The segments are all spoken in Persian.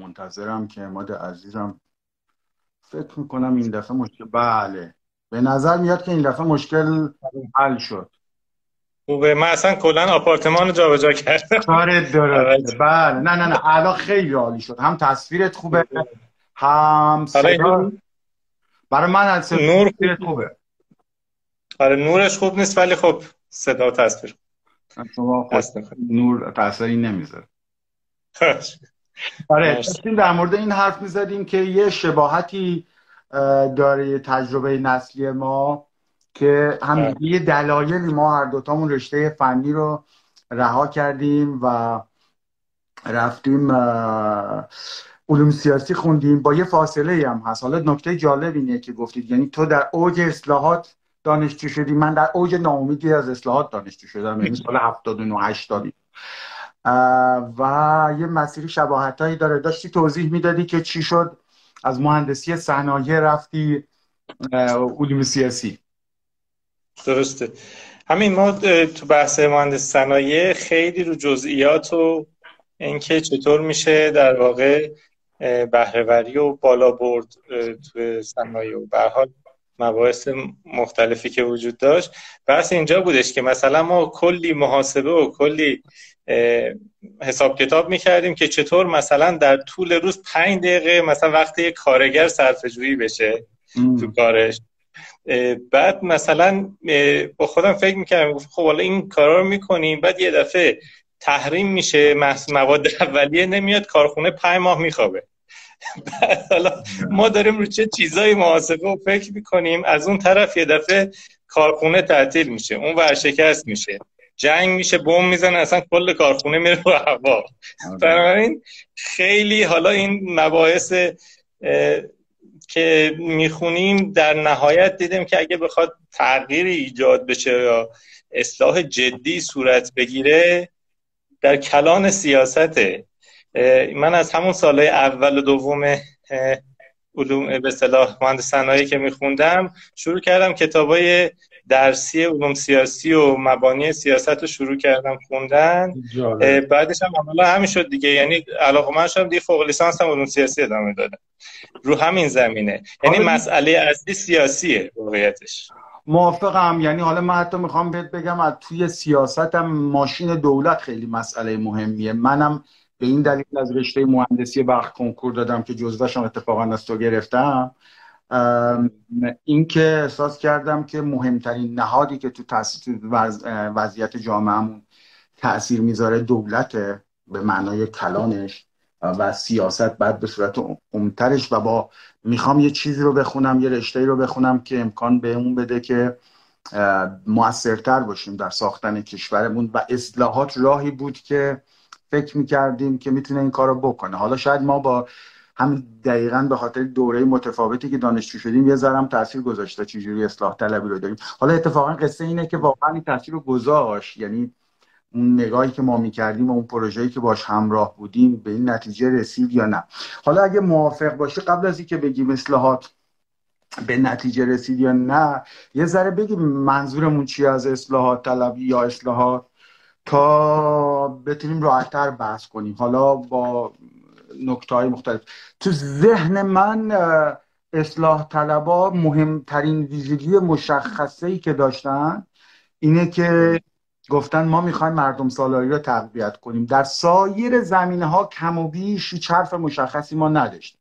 منتظرم که اماد عزیزم فکر می‌کنم این دفعه مشکل بله. به نظر میاد که این دفعه مشکل حل شد. خوبه. من اصلا کلا آپارتمان رو جابجا کردم. کارت درسته. بله. نه نه نه. الان خیلی عالی شد. هم تصویرت خوبه هم صدا. برای من از نور خوبه. آره نورش خوب نیست ولی خب صدا و تصویر. شما نور تاثیری نمی‌ذاره. آره داشتیم در مورد این حرف می‌زدیم که یه شباهتی داره تجربه نسلی ما که هم یه دلایلی ما هر دوتامون رشته فنی رو رها کردیم و رفتیم علوم سیاسی خوندیم. با یه فاصله هم هست. حالا نکته جالب اینه که گفتید. یعنی تو در اوج اصلاحات دانشجو شدی. من در اوج ناامیدی از اصلاحات دانشجو شدم. یعنی سال 79 80 و یه مسیری شباهت هایی داره. داشتی توضیح می‌دادی که چی شد؟ از مهندسی صنایع رفتی علوم سیاسی. درسته. همین ما تو بحث مهندس صنایع خیلی رو جزئیات و اینکه چطور میشه در واقع بهرهوری و بالا برد تو صنایع. و به حال مباحث مختلفی که وجود داشت. بحث اینجا بودش که مثلا ما کلی محاسبه و کلی حساب کتاب می‌کردیم که چطور مثلا در طول روز پنج دقیقه مثلا وقتی یک کارگر صرف جویی بشه تو کارش. بعد مثلا با خودم فکر می‌کردم خب حالا این کارا رو می‌کنیم. بعد یه دفعه تحریم میشه مواد اولیه نمیاد کارخونه پنج ماه میخوابه. حالا ما داریم رو چه چیزایی محاسبه و فکر می‌کنیم؟ از اون طرف یه دفعه کارخونه تعطیل میشه اون ورشکست میشه. جنگ میشه بم می‌زنه اصلا کل کارخونه میره رو هوا. آره. بنابراین خیلی حالا این مباحث که می‌خونیم در نهایت دیدیم که اگه بخواد تغییری ایجاد بشه یا اصلاح جدی صورت بگیره در کلان سیاسته من از همون سالهای اول و دوم علوم به صلاح مهندس که میخوندم شروع کردم کتابای درسی علوم سیاسی و مبانی سیاست رو شروع کردم خوندن. بعدش هم عملا همین شد دیگه. یعنی علاقه من شدم دیگه فوق لیسانس هم علوم سیاسی ادامه دادم رو همین زمینه. یعنی مسئله اصلی سیاسیه واقعیتش. موافقم. یعنی حالا من حتی می‌خوام بهت بگم از توی سیاستم ماشین دولت خیلی مسئله مهمیه. منم به این دلیل از رشته مهندسی برق کنکور دادم که جزوهشم اتفاقا از تو گرفتم. اینکه احساس کردم که مهمترین نهادی که تو وضعیت جامعهمون تاثیر می‌ذاره دولت به معنای کلانش و سیاست بعد به صورت عمترش و با می‌خوام یه چیزی رو بخونم یه رشته رو بخونم که امکان به اون بده که موثرتر باشیم در ساختن کشورمون و اصلاحات راهی بود که فکر می‌کردیم که می‌تونه این کار رو بکنه. حالا شاید ما با هم دقیقا به خاطر دوره متفاوتی که دانشجو شدیم یه ذرم تاثیر گذاشته چجوری اصلاح طلبی رو داریم. حالا اتفاقا قصه اینه که واقعا این تاثیر رو گذاشت. یعنی اون نگاهی که ما می‌کردیم و اون پروژه‌ای که باش همراه بودیم به این نتیجه رسید یا نه. حالا اگه موافق باشی قبل از اینکه بگیم اصلاحات به نتیجه رسید یا نه یه ذره بگیم منظورمون چی از اصلاحات طلبی یا اصلاحات؟ تا بتونیم راحتتر بحث کنیم. حالا با نکته های مختلف. تو ذهن من اصلاح طلبا مهمترین ویژگی مشخصه ای که داشتن اینه که گفتن ما می‌خوایم مردم سالاری رو تقویت کنیم. در سایر زمینه ها کم و بیش هیچ حرف مشخصی ما نداشتیم.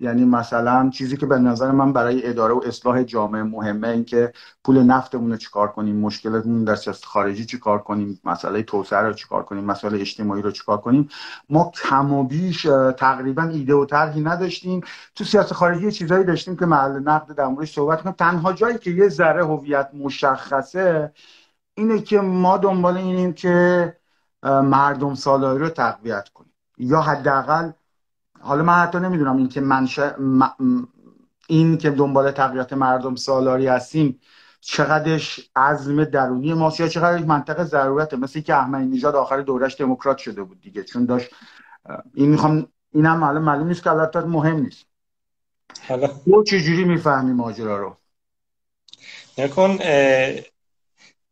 یعنی مثلا چیزی که به نظر من برای اداره و اصلاح جامعه مهمه این که پول نفتمون رو چیکار کنیم مشکلاتمون در سیاست خارجی چیکار کنیم مسئله توسعه رو چیکار کنیم مسئله اجتماعی رو چیکار کنیم. ما کم و بیش تقریبا ایده و طرحی نداشتیم. تو سیاست خارجی چیزایی داشتیم که محل نقد در موردش صحبت کنیم. تنها جایی که یه ذره هویت مشخصه اینه که ما دنبال اینیم که مردم سالاری رو تقویت کنیم. یا حداقل حالا من حتی نمی‌دونم این که منشه این که دنبال تقویت مردم سالاری هستیم چقدرش عزم درونی ماست یا چقدر منطقه ضرورته؟ مثل که احمدی نژاد آخر دورش دموکرات شده بود دیگه. چون داشت این می‌خوام اینم معلوم معلوم نیست که البته مهم نیست. حالا تو چجوری می‌فهمی ماجرا رو؟ نکن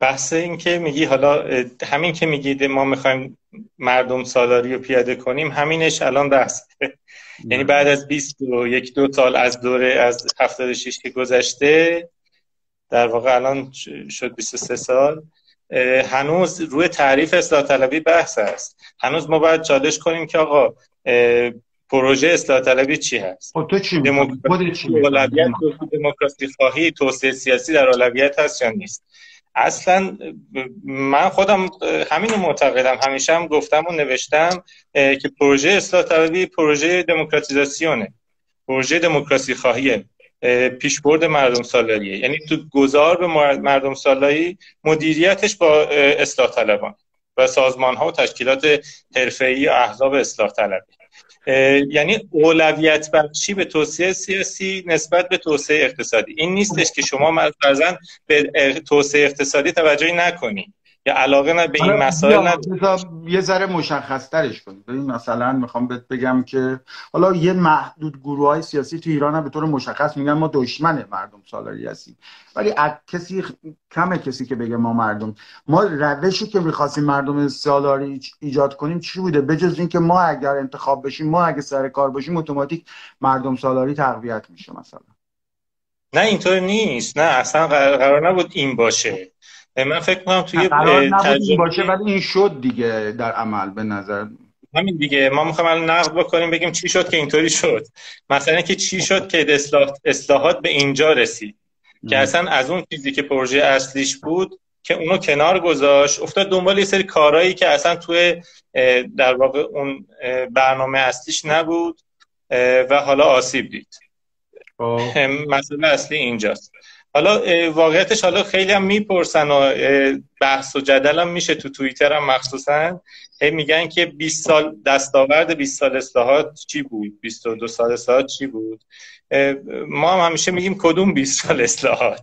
بحث این که میگی حالا همین که میگید ما می‌خوایم مردم سالاری رو پیاده کنیم همینش الان بحث. یعنی بعد از 20 و یک دو سال از دوره از 76 که گذشته در واقع الان شد 23 سال هنوز روی تعریف اصلاح طلبی بحث است. هنوز ما باید چالش کنیم که آقا پروژه اصلاح طلبی چی هست؟ خب تو چی دموکراسی دموکراسی خواهی توسعه سیاسی در اولویت هست یا نیست؟ اصلا من خودم همینو معتقدم همیشه هم گفتم و نوشتم که پروژه اصلاح طلبی پروژه دموکراتیزاسیونه پروژه دموکراسی خواهیه پیشبرد مردم سالاریه یعنی تو گذار به مردم سالاری مدیریتش با اصلاح طلبان و سازمان ها و تشکیلات حرفه‌ای و احزاب اصلاح طلبی. یعنی اولویت بخشی به توسعه سیاسی نسبت به توسعه اقتصادی. این نیستش که شما مثلا به توسعه اقتصادی توجهی نکنید یا علاقه نه به این مسائل یه ذره مشخص ترش کنید ببین مثلا می‌خوام بهت بگم که حالا یه محدود گروه های سیاسی تو ایران هم به طور مشخص میگن ما دشمن مردم سالاری هستیم. ولی کسی کمه کسی که بگه ما مردم. ما روشی که می‌خواستیم مردم سالاری ایجاد کنیم چی بوده؟ بجز اینکه ما اگر انتخاب بشیم ما اگه سر کار باشیم اتوماتیک مردم سالاری تقویت میشه مثلا. نه اینطور نیست. نه اصلا قرار نبود این باشه. من فکر کنم توی تجربه باشه ولی این شد دیگه در عمل به نظر. همین دیگه. ما می‌خوایم الان نقد بکنیم بگیم چی شد که اینطوری شد. مثلا که چی شد که اصلاح... اصلاحات به اینجا رسید. که اصلا از اون چیزی که پروژه اصلیش بود که اونو کنار گذاشت افتاد دنبال یه سری کارهایی که اصلا توی در واقع اون برنامه اصلیش نبود و حالا آسیب دید. خب. مسئله اصلی اینجاست. حالا واقعیتش حالا خیلی هم می‌پرسن و بحث و جدل هم میشه تو توییتر هم مخصوصا. هی میگن که 20 سال دستاورد 20 سال اصلاحات چی بود؟ 22 سال اصلاحات چی بود؟ ما هم همیشه میگیم کدوم 20 سال اصلاحات؟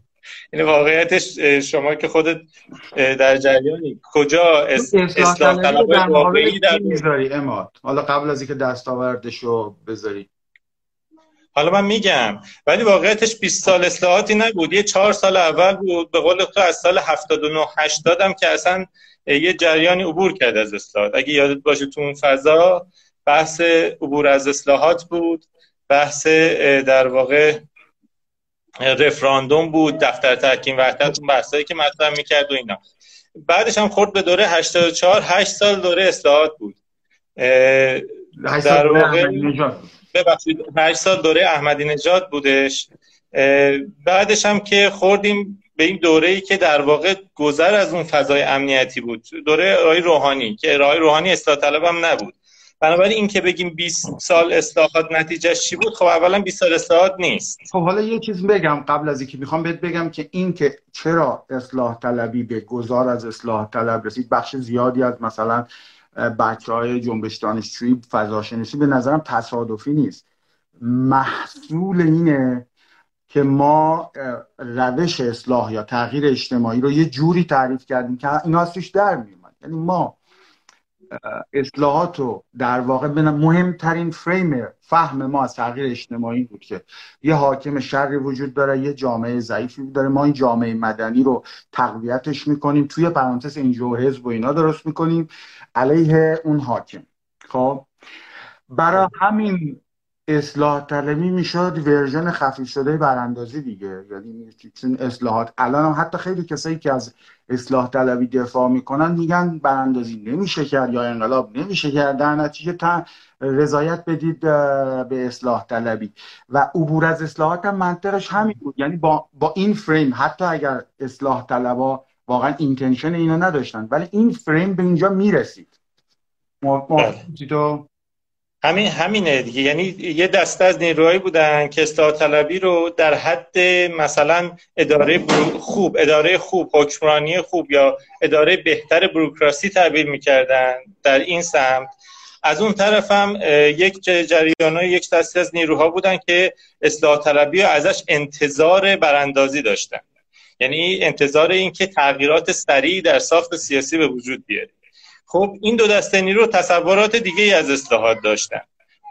این یعنی واقعیتش شما که خودت در جریانی کجا اصلاح طلب واقعی در می‌ذاری اماد حالا قبل از اینکه دستاوردشو بذاری. حالا من میگم ولی واقعیتش 20 سال اصلاحاتی نبود. یه چهار سال اول بود. به قول تو از سال 79 80 هم که اصلا یه جریانی عبور کرد از اصلاحات. اگه یادت باشه تو اون فضا بحث عبور از اصلاحات بود. بحث در واقع رفراندوم بود دفتر تحکیم وحدت اون بحثایی که مطرح می‌کرد و اینا. بعدش هم خورد به دوره 84 8 سال دوره اصلاحات بود. در واقع ببخشید 8 سال دوره احمدی نژاد بودش بعدش هم که خوردیم به این دوره ای که در واقع گذر از اون فضای امنیتی بود. دوره رای روحانی که رای روحانی اصلاح طلب هم نبود. بنابراین این که بگیم 20 سال اصلاحات نتیجهش چی بود خب اولا 20 سال اصلاحات نیست. خب حالا یه چیز بگم قبل از اینکه می‌خوام بهت بگم که این که چرا اصلاح طلبی به گذار از اصلاح طلب رسید بخش زیادی از مثلا بچه های جنبش دانشجویی فضاشناسی به نظرم تصادفی نیست. محصول اینه که ما روش اصلاح یا تغییر اجتماعی رو یه جوری تعریف کردیم که این از در میومد. یعنی ما اصلاحات رو در واقع مهمترین فریم فهم ما از تغییر اجتماعی بود که یه حاکم شری وجود داره یه جامعه ضعیفی داره. ما این جامعه مدنی رو تقویتش می‌کنیم توی پرانتز اینجا حزب و اینا درست می‌کنیم. علیه اون حاکم. خب؟ برای همین اصلاح طلبی می‌شد version خفیف شده براندازی دیگه. یعنی چون اصلاحات الان هم حتی خیلی کسایی که از اصلاح طلبی دفاع می‌کنن میگن براندازی نمیشه کرد یا انقلاب نمیشه کرد. در نتیجه تا رضایت بدید به اصلاح طلبی. و عبور از اصلاحات هم منطقش همین بود. یعنی با, با این فریم حتی اگر اصلاح طلبا واقعا intention اینو نداشتن. ولی این فریم به اینجا می‌رسید. همین همینه دیگه. یعنی یه دسته از نیروهایی بودن که اصلاح طلبی رو در حد مثلا اداره خوب اداره خوب حکمرانی خوب یا اداره بهتر بروکراسی تعبیر می‌کردن در این سمت. از اون طرف هم یک جریان یک دسته از نیروها بودن که اصلاح طلبی ازش انتظار براندازی داشتن. یعنی انتظار این که تغییرات سریع در ساخت سیاسی به وجود بیاره. خب این دو دسته نیرو تصورات دیگه ای از اصلاحات داشتن.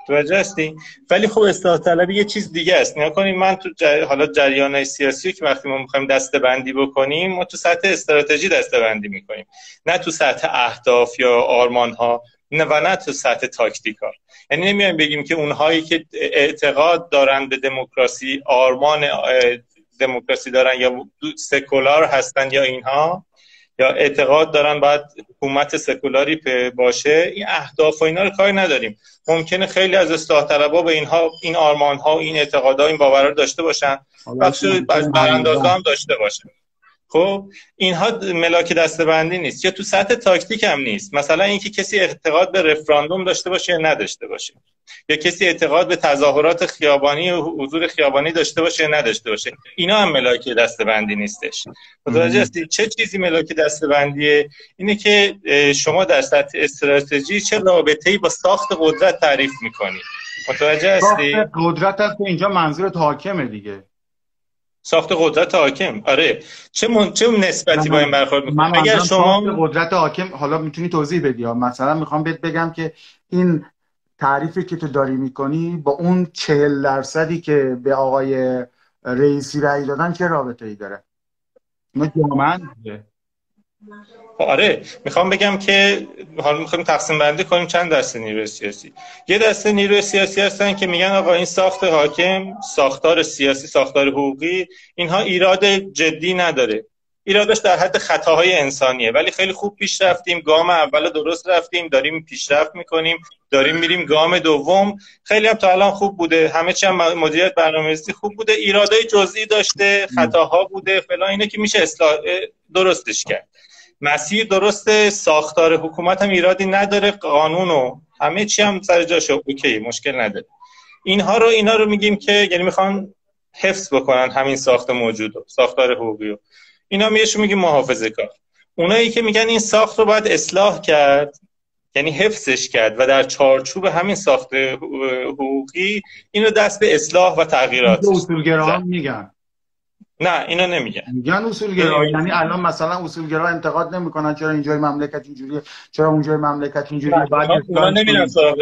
توجه هستی؟ ولی خب اصلاح طلبی یه چیز دیگه است. نیا کنید من تو جر... حالا جریان سیاسی که وقتی ما می‌خوایم دسته بندی بکنیم ما تو سطح استراتژی دسته بندی می‌کنیم. نه تو سطح اهداف یا آرمان ها نه و نه تو سطح تاکتیکال یعنی نمیایم بگیم که اونهایی که اعتقاد دارن به دموکراسی آرمان دموکراسی دارن یا سکولار هستن یا اینها یا اعتقاد دارن باید حکومت سکولاری باشه این اهداف و اینا رو کاری نداریم. ممکنه خیلی از اصلاح طلبا به اینها این آرمان ها این اعتقادها این باور داشته باشن. بخش براندازا هم داشته باشن. خب اینها ملاک دستبندی نیست. یا تو سطح تاکتیک هم نیست. مثلا اینکه کسی اعتقاد به رفراندوم داشته باشه یا نداشته باشه. یا کسی اعتقاد به تظاهرات خیابانی و حضور خیابانی داشته باشه یا نداشته باشه. اینا هم ملاک دستبندی نیستش. متوجه هستی؟ چه چیزی ملاک دستبندیه؟ اینه که شما در سطح استراتژی چه رابطه‌ای با ساخت قدرت تعریف می‌کنی؟ متوجه هستی؟ قدرت هست اینجا منظور حاکمه دیگه. ساخت قدرت حاکم. آره. چه من... چه نسبتی با این برخورد می‌کنه؟ اگر شما قدرت حاکم حالا می‌تونی توضیح بدی؟ مثلا می‌خوام بهت بگم که این تعریفی که تو داری می‌کنی با اون چهل درصدی که به آقای رئیسی رأی دادن چه رابطه ای داره؟ ما جامعه. آره می‌خوام بگم که حالا می‌خوایم تقسیم بندی کنیم چند دسته نیروی سیاسی. یه دسته نیروی سیاسی هستن که میگن آقا این ساخت حاکم ساختار سیاسی ساختار حقوقی اینها ایراد جدی نداره. ایرادش در حد خطاهای انسانیه. ولی خیلی خوب پیش رفتیم گام اول درست رفتیم داریم پیشرفت می‌کنیم داریم میریم گام دوم. خیلی هم تا الان خوب بوده. همه چی هم مدیریت برنامه‌ریزی خوب بوده. ایرادای جزئی داشته خطاها بوده فلان اینه که میشه اصلاح درستش کرد. مسیر درست ساختار حکومت هم ایرادی نداره قانون و همه چی هم سر جاشه. اوکی مشکل نداره. اینها رو اینا رو میگیم که یعنی می‌خوان حفظ بکنن همین ساخت موجود و ساختار حقوقی و اینا میشون میگیم محافظه کار. اونایی که میگن این ساخت رو باید اصلاح کرد یعنی حفظش کرد و در چارچوب همین ساخت حقوقی اینو دست به اصلاح و تغییرات. اصولگرا میگن. نه اینا نمیگن میگن اصولگرا یعنی الان مثلا اصولگرا انتقاد نمی‌کنن چرا اینجای مملکت اینجوریه چرا اونجای مملکت اینجوریه بعد نمیرن سراغ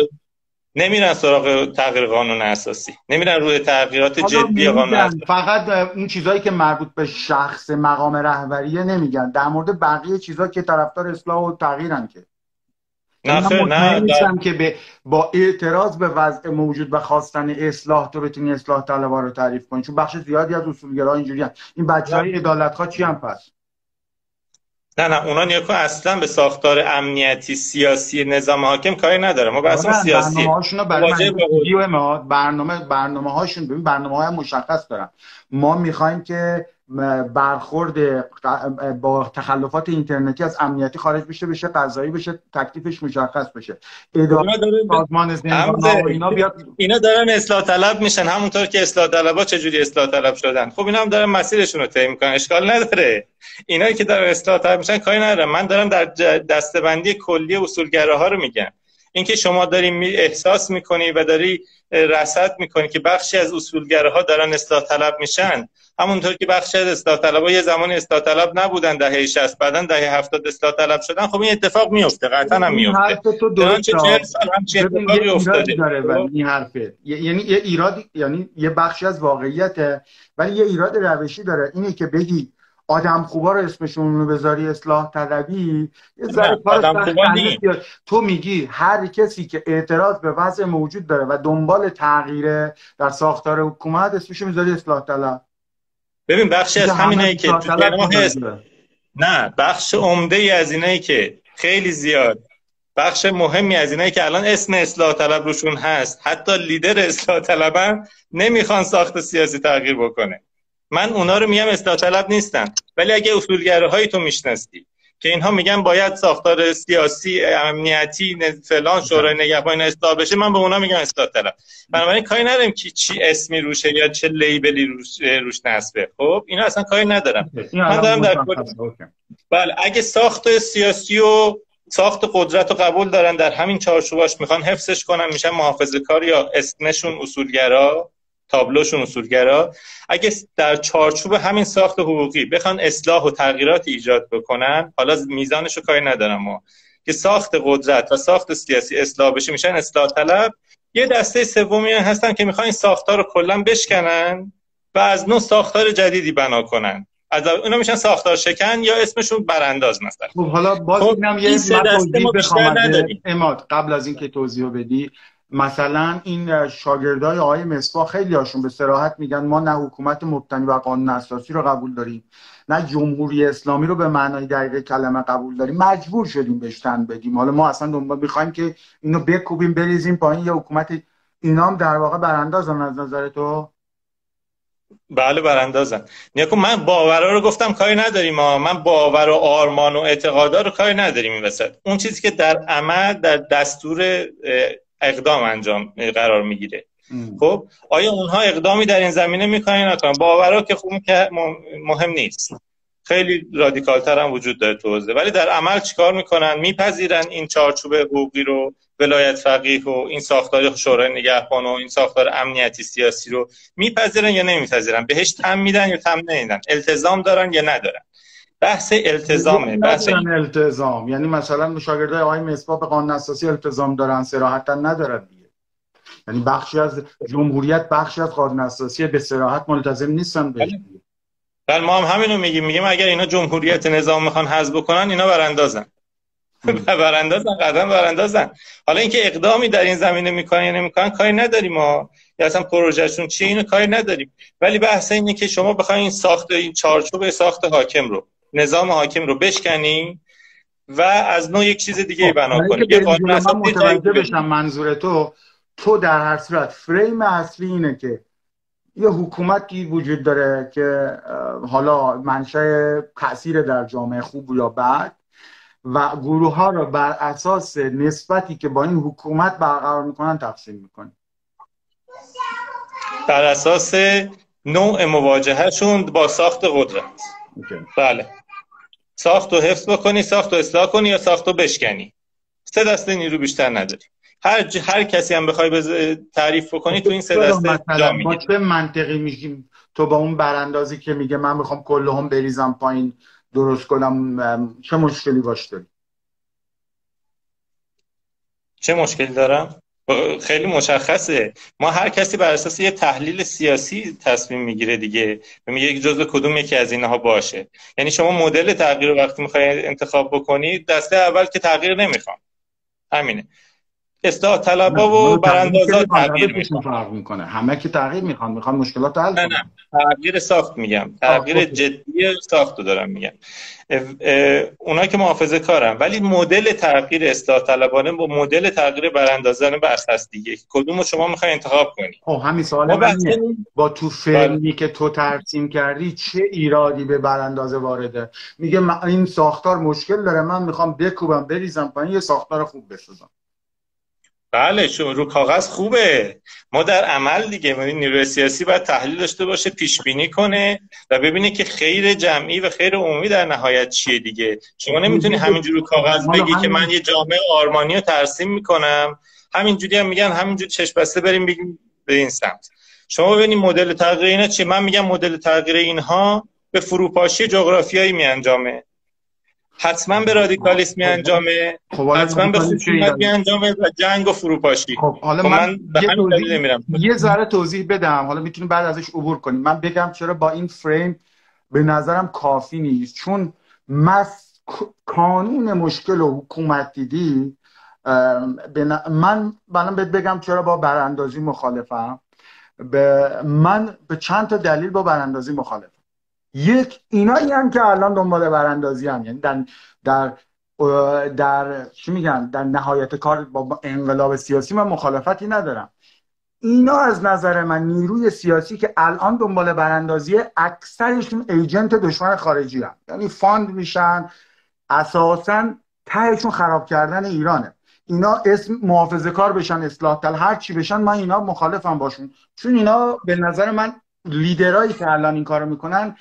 نمیرن سراغ تغییر قانون اساسی. نمیرن روی تغییرات جدی قانون اساسی. فقط اون چیزایی که مربوط به شخص مقام رهبریه نمیگن. در مورد بقیه چیزا که طرفدار اصلاح و تغییرن که. نه نه نیستم که به با اعتراض به وضع موجود و خواستن اصلاح تو بتونی اصلاح طلبا رو تعریف کنی. چون بخش زیادی از اصولگرا اینجوری هم. این بچه های ادالت چی هم پس؟ نه نه اونا نیاکو اصلا به ساختار امنیتی سیاسی نظام حاکم کاری نداره. ما بحث سیاسی. برنامه هاشون برای برنامه برنامه هاشون ببین برنامه های مشخص دارن ما می‌خوایم که برخورد با تخلفات اینترنتی از امنیتی خارج بشه بشه قضایی بشه تکلیفش مشخص بشه. اداره سازمان اینا بیاد اینا دارن اصلاح طلب میشن همونطور که اصلاح طلبا چجوری اصلاح طلب شدن؟ خب اینا هم دارن مسیرشون رو طی می‌کنن اشکال نداره. اینایی که دارن اصلاح طلب میشن کاری ندارن. من دارم در دستبندی کلی اصولگراها رو میگم. اینکه شما داری احساس می‌کنی و داری رصد می‌کنی که بخشی از اصولگراها دارن اصلاح طلب میشن. همونطور که بخشی از اصلاح طلبا یه زمانی اصلاح طلب نبودن دهه 60 بعدن دهه 70 اصلاح طلب شدن خب این اتفاق میفته قطعا هم میفته تو درست اتفاقی افتاده. این حرفه یعنی یه ایراد یعنی یه بخشی از واقعیته ولی یه ایراد روشی داره. اینه که بگی آدم خوبا رو اسمشون رو بذاری اصلاح طلبی یه ذره تو میگی هر کسی که اعتراض به وضع موجود داره و دنبال تغییر در ساختار حکومت اسمش می‌ذاری اصلاح طلب. ببین بخشی از همینایی که هست. نه بخش عمده ای از اینایی که خیلی زیاد بخش مهمی از اینایی که الان اسم اصلاح طلب روشون هست حتی لیدر اصلاح طلبن نمی‌خوان ساخت سیاسی تغییر بکنه. من اونا رو میگم اصلاح طلب نیستن. ولی اگه اصولگره هایی تو میشناستی که اینها میگن باید ساختار سیاسی امنیتی فلان شورای نگهبان اصلاح بشه من به اونا میگم اصلاح طلب بنابراین کاری ندارم که چی اسمی روشه یا چه لیبلی روش, روش نصبه. خب اینا اصلا کاری ندارم. من دارم در بله اگه ساخت سیاسی و ساخت قدرت و قبول دارن در همین چارچوباش می‌خوان حفظش کنن میشن محافظه کار یا اسمشون اصولگرا. تابلوشون اصولگرا. اگه در چارچوب همین ساخت حقوقی بخوان اصلاح و تغییرات ایجاد بکنن حالا میزانش رو کاری ندارم ما که ساخت قدرت و ساخت سیاسی اصلاح بشه میشن اصلاح طلب. یه دسته سومی هستن که می‌خوان ساختار رو کلا بشکنن و از نو ساختار جدیدی بنا کنن. از اونا میشن ساختار شکن یا اسمشون برانداز مثلا. خب حالا باز خب، اینم یه این سه دسته ما بیشتر نداریم. اماد قبل از اینکه توضیح بدی مثلا این شاگردای آقای مصباح خیلی هاشون به صراحت میگن ما نه حکومت مبتنی بر قانون اساسی رو قبول داریم نه جمهوری اسلامی رو به معنای دقیق کلمه قبول داریم. مجبور شدیم بهش تن بدیم. حالا ما اصلا دنبال می‌خوایم که اینو بکوبیم بریزیم پایین یه حکومت اینا هم در واقع براندازن از نظر تو؟ بله براندازن. نیا کن من باورا رو گفتم کاری نداریم ما من باور و آرمان و اعتقادا رو کاری نداریم این وسط. اون چیزی که در عمل در دستور اقدام انجام قرار می‌گیره. خب آیا اونها اقدامی در این زمینه می‌کنن یا نکنن؟ باورا که خوب که مهم نیست. خیلی رادیکال تر هم وجود داره تو ولی در عمل چیکار می‌کنن؟ میپذیرن این چارچوب حقوقی رو ولایت فقیه و این ساختار شورای نگهبان و این ساختار امنیتی سیاسی رو میپذیرن یا نمیپذیرن؟ بهش تم میدن یا تم نمیدن؟ التزام دارن یا ندارن؟ بحث التزامه بحث التزام. یعنی مثلا شاگردای آقای مصباح به قانون اساسی التزام دارن صراحتا ندارن دیگه. یعنی بخشی از جمهوریت بخشی از قانون اساسی به صراحت ملتزم نیستن بهش دیگه. بله ما هم همینو میگیم. میگیم اگر اینا جمهوریت نظام می‌خوان حذف بکنن اینا براندازن. براندازن قدم براندازن. حالا اینکه اقدامی در این زمینه می‌کنن یا نمی‌کنن کاری نداریم ما. یا اصلا پروژهشون چیه اینو کاری نداریم. ولی بحث اینه که شما بخواید این ساخت این چارچوب ساخت حاکم رو نظام حاکم رو بشکنی و از نوع یک چیز دیگه بنا برای کنی یه قانون اساسی متوجه بشم منظور تو تو در هر صورت فریم اصلی اینه که یه حکومتی وجود داره که حالا منشأ تاثیر در جامعه خوب یا بد و گروه ها رو بر اساس نسبتی که با این حکومت برقرار می‌کنن تقسیم می‌کنه. بر اساس نوع مواجههشون با ساخت قدرت. بله. ساخت و حفظ بکنی ساخت و اصلاح کنی یا ساخت و بشکنی. سه دسته نیرو بیشتر نداری. هر ج... هر کسی هم بخوای بز... تعریف بکنی تو این سه دسته جا مثلا می‌گیره چه منطقی میگیم؟ تو با اون براندازی که میگه من می‌خوام کله هم بریزم پایین درست کنم چه مشکلی باش داری؟ چه مشکلی دارم؟ خیلی مشخصه. ما هر کسی بر اساس یه تحلیل سیاسی تصمیم می‌گیره دیگه میگه یک جزء کدوم یکی از اینها باشه. یعنی شما مدل تغییر وقتی می‌خوای انتخاب بکنی دسته اول که تغییر نمی‌خوام. همینه. اصلاح طلبا و براندازا تغییر می‌خوان فرق می‌کنه. همه که تغییر می‌خوان می‌خوان مشکلات حل نه تغییر ساخت میگم. تغییر خب. جدی ساخت رو دارم میگم. اونا که محافظه کارن. ولی مدل تغییر اصلاح طلبانه با مدل تغییر براندازانه بحث هست دیگه. کدوم رو شما می‌خوای انتخاب کنی؟ خب همین سوال با تو فرمی که تو ترسیم کردی چه ایرادی به براندازه وارده؟ میگه این ساختار مشکل داره من می‌خوام بکوبم بریزم پایین یه ساختار خوب بسازم. بله شو رو کاغذ خوبه. ما در عمل دیگه یعنی نیروی سیاسی باید تحلیل داشته باشه پیش بینی کنه و ببینه که خیر جمعی و خیر عمومی در نهایت چیه دیگه. شما نمی‌تونی همینجوری رو کاغذ بگی که من یه جامعه آرمانی رو ترسیم می‌کنم. همینجوری هم میگن همینجوری چشم بسته بریم بگیم به این سمت. شما ببینید مدل تغییر اینا چیه. من میگم مدل تغییر اینها به فروپاشی جغرافیایی میانجامه. حتما به رادیکالیسم خب حالا حتما به خشونت؟ میانجامه و جنگ و فروپاشی. خب حالا خب من, من به یه توضیح یه ذره توضیح بدم. حالا می‌تونیم بعد ازش عبور کنیم. من بگم چرا با این فریم به نظرم کافی نیست. چون مس... کانون مشکل و حکومت دیدی من من بهت بگم چرا با براندازی مخالفم. به من به چند تا دلیل با براندازی مخالفم. یک اینایی هم که الان دنبال براندازی ان. یعنی در در در چی میگن؟ در نهایت کار با انقلاب سیاسی من مخالفتی ندارم. اینا از نظر من نیروی سیاسی که الان دنبال براندازی اکثرشون agent دشمن خارجی ان. یعنی fund میشن اساسا تهشون خراب کردن ایرانه. اینا اسم محافظه کار بشن اصلاح طلب هر چی بشن من اینا مخالفم باشون. چون اینا به نظر من لیدرایی که الان این کارو می‌کنن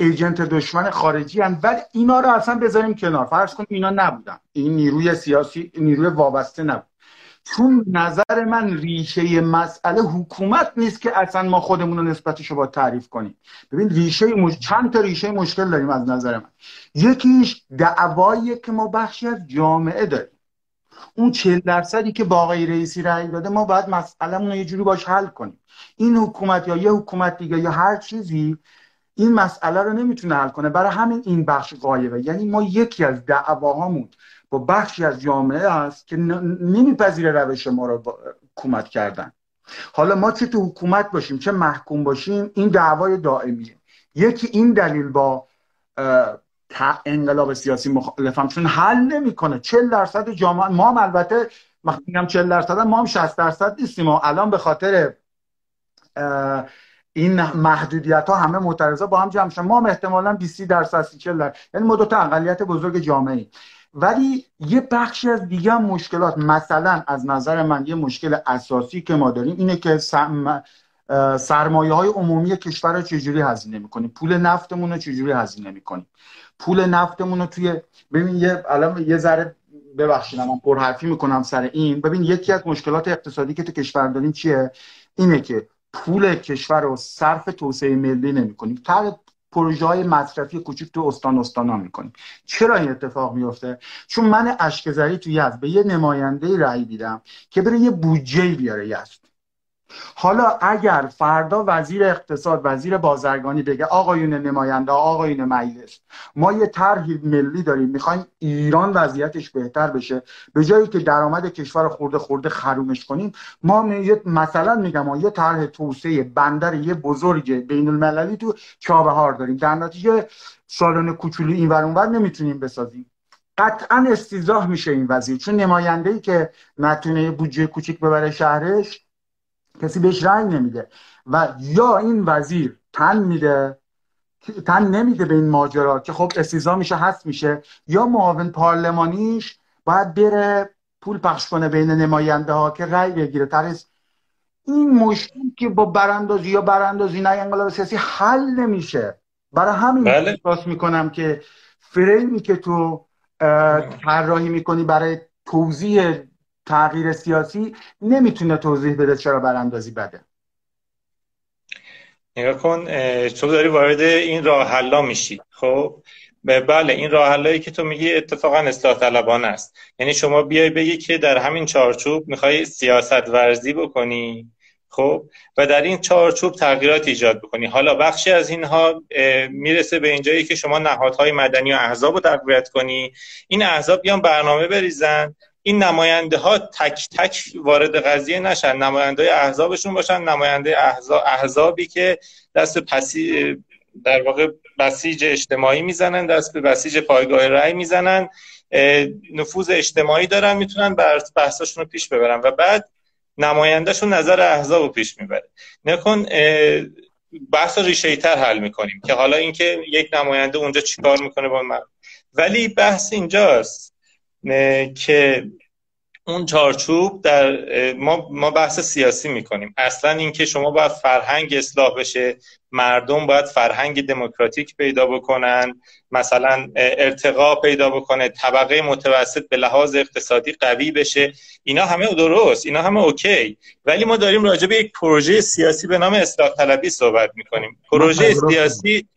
ایجنت دشمن خارجی هم ولی اینا رو اصلا بذاریم کنار. فرض کن اینا نبودن. این نیروی سیاسی نیروی وابسته نبود. چون نظر من ریشه مسئله حکومت نیست که اصلا ما خودمون رو نسبتش رو با تعریف کنیم. ببین ریشه مش... چند تا ریشه مشکل داریم از نظر من. یکیش دعوایی که ما بخشی از جامعه داریم. اون چهل درصدی که با آقای رئیسی رأی داده ما باید مسئلهمون رو یه جوری باش حل کنیم. این حکومت یا یه حکومت دیگه یا هر چیزی این مسئله رو نمی‌تونه حل کنه. برای همین این بخش قایبه. یعنی ما یکی از دعواهامون با بخشی از جامعه است که نمیپذیره روش ما رو حکومت کردن. حالا ما چه تو حکومت باشیم چه محکوم باشیم این دعوای دائمیه. یکی این دلیل با انقلاب سیاسی مخالفم چون حل نمی‌کنه. 40 درصد جامعه ما هم البته میگم 40 درصد ما هم 60 درصد نیستیم. و الان به خاطر این محدودیت ها همه معترضا با هم جمع شدن. ما هم احتمالا 20 درصد 40 درصد. یعنی ما دو تا اقلیت بزرگ جامعه ولی یه بخشی از دیگه مشکلات مثلا از نظر من یه مشکل اساسی که ما داریم اینه که سرمایه های عمومی کشور رو چجوری هزینه می‌کنیم؟ پول نفتمون رو چجوری هزینه می‌کنیم؟ پول نفتمون رو توی ببین یه الان یه ذره ببخشید من پرحرفی می‌کنم سر این. ببین یکی از مشکلات اقتصادی که تو کشور داریم چیه؟ اینه که پول کشور رو صرف توسعه ملی نمی‌کنیم. تر پروژه های مصرفی کوچیک تو استان استانا می‌کنیم. چرا این اتفاق میفته چون من اشکزری تو یزد به یه نماینده رأی دیدم که بره یه بودجه بیاره یزد. حالا اگر فردا وزیر اقتصاد وزیر بازرگانی بگه آقایون نماینده آقایون مجلس ما یه طرح ملی داریم می‌خوایم ایران وضعیتش بهتر بشه به جایی که درآمد کشور خورده خورده خرومش کنیم ما مثلا میگم ما یه طرح توسعه بندر یه بزرگ بین المللی تو چابهار داریم. در نتیجه سالن کوچولو این ور نمی‌تونیم بسازیم. قطعا استیزاه میشه این وزیر چون نماینده ای که نتونه بودجه کوچیک ببره شهرش کسی بهش رنگ نمیده. و یا این وزیر تن میده تن نمیده به این ماجرا که خب استیزا میشه هست میشه یا معاون پارلمانیش باید بره پول پخش کنه بین نماینده ها که رأی بگیره. ترس این مشکل که با براندازی یا براندازی نه انقلاب سیاسی حل نمیشه. برای همین بله. احساس می‌کنم که فریمی که تو طراحی می‌کنی برای توضیح تغییر سیاسی نمی‌تونه توضیح بده چرا براندازی بده. نگاه کن تو داری وارد این راه حلا میشی. خب بله این راه حلایی که تو میگی اتفاقا اصلاح طلبانه است. یعنی شما بیای بگی که در همین چارچوب می‌خوای سیاست ورزی بکنی خب؟ و در این چارچوب تغییرات ایجاد بکنی. حالا بخشی از اینها می‌رسه به اینجایی که شما نهادهای مدنی و احزاب رو تقویت کنی. این احزاب بیان برنامه بریزن این نماینده ها تک تک وارد قضیه نشن. نماینده احزابشون باشن نماینده احزابی که دست پسی در واقع بسیج اجتماعی می‌زنن دست به بسیج پایگاه رأی می‌زنن. نفوذ اجتماعی دارن می‌تونن بحثاشون رو پیش ببرن و بعد نمایندهشون نظر احزاب رو پیش می‌بره. نکن بحث ریشه تر حل می‌کنیم که حالا اینکه یک نماینده اونجا چیکار می‌کنه با من ولی بحث اینجاست. که اون چارچوب در ما, ما بحث سیاسی می‌کنیم. اصلا اینکه شما باید فرهنگ اصلاح بشه مردم باید فرهنگ دموکراتیک پیدا بکنن مثلا ارتقا پیدا بکنه طبقه متوسط به لحاظ اقتصادی قوی بشه. اینا همه درست اینا همه اوکی. ولی ما داریم راجع به یک پروژه سیاسی به نام اصلاح طلبی صحبت می‌کنیم. پروژه سیاسی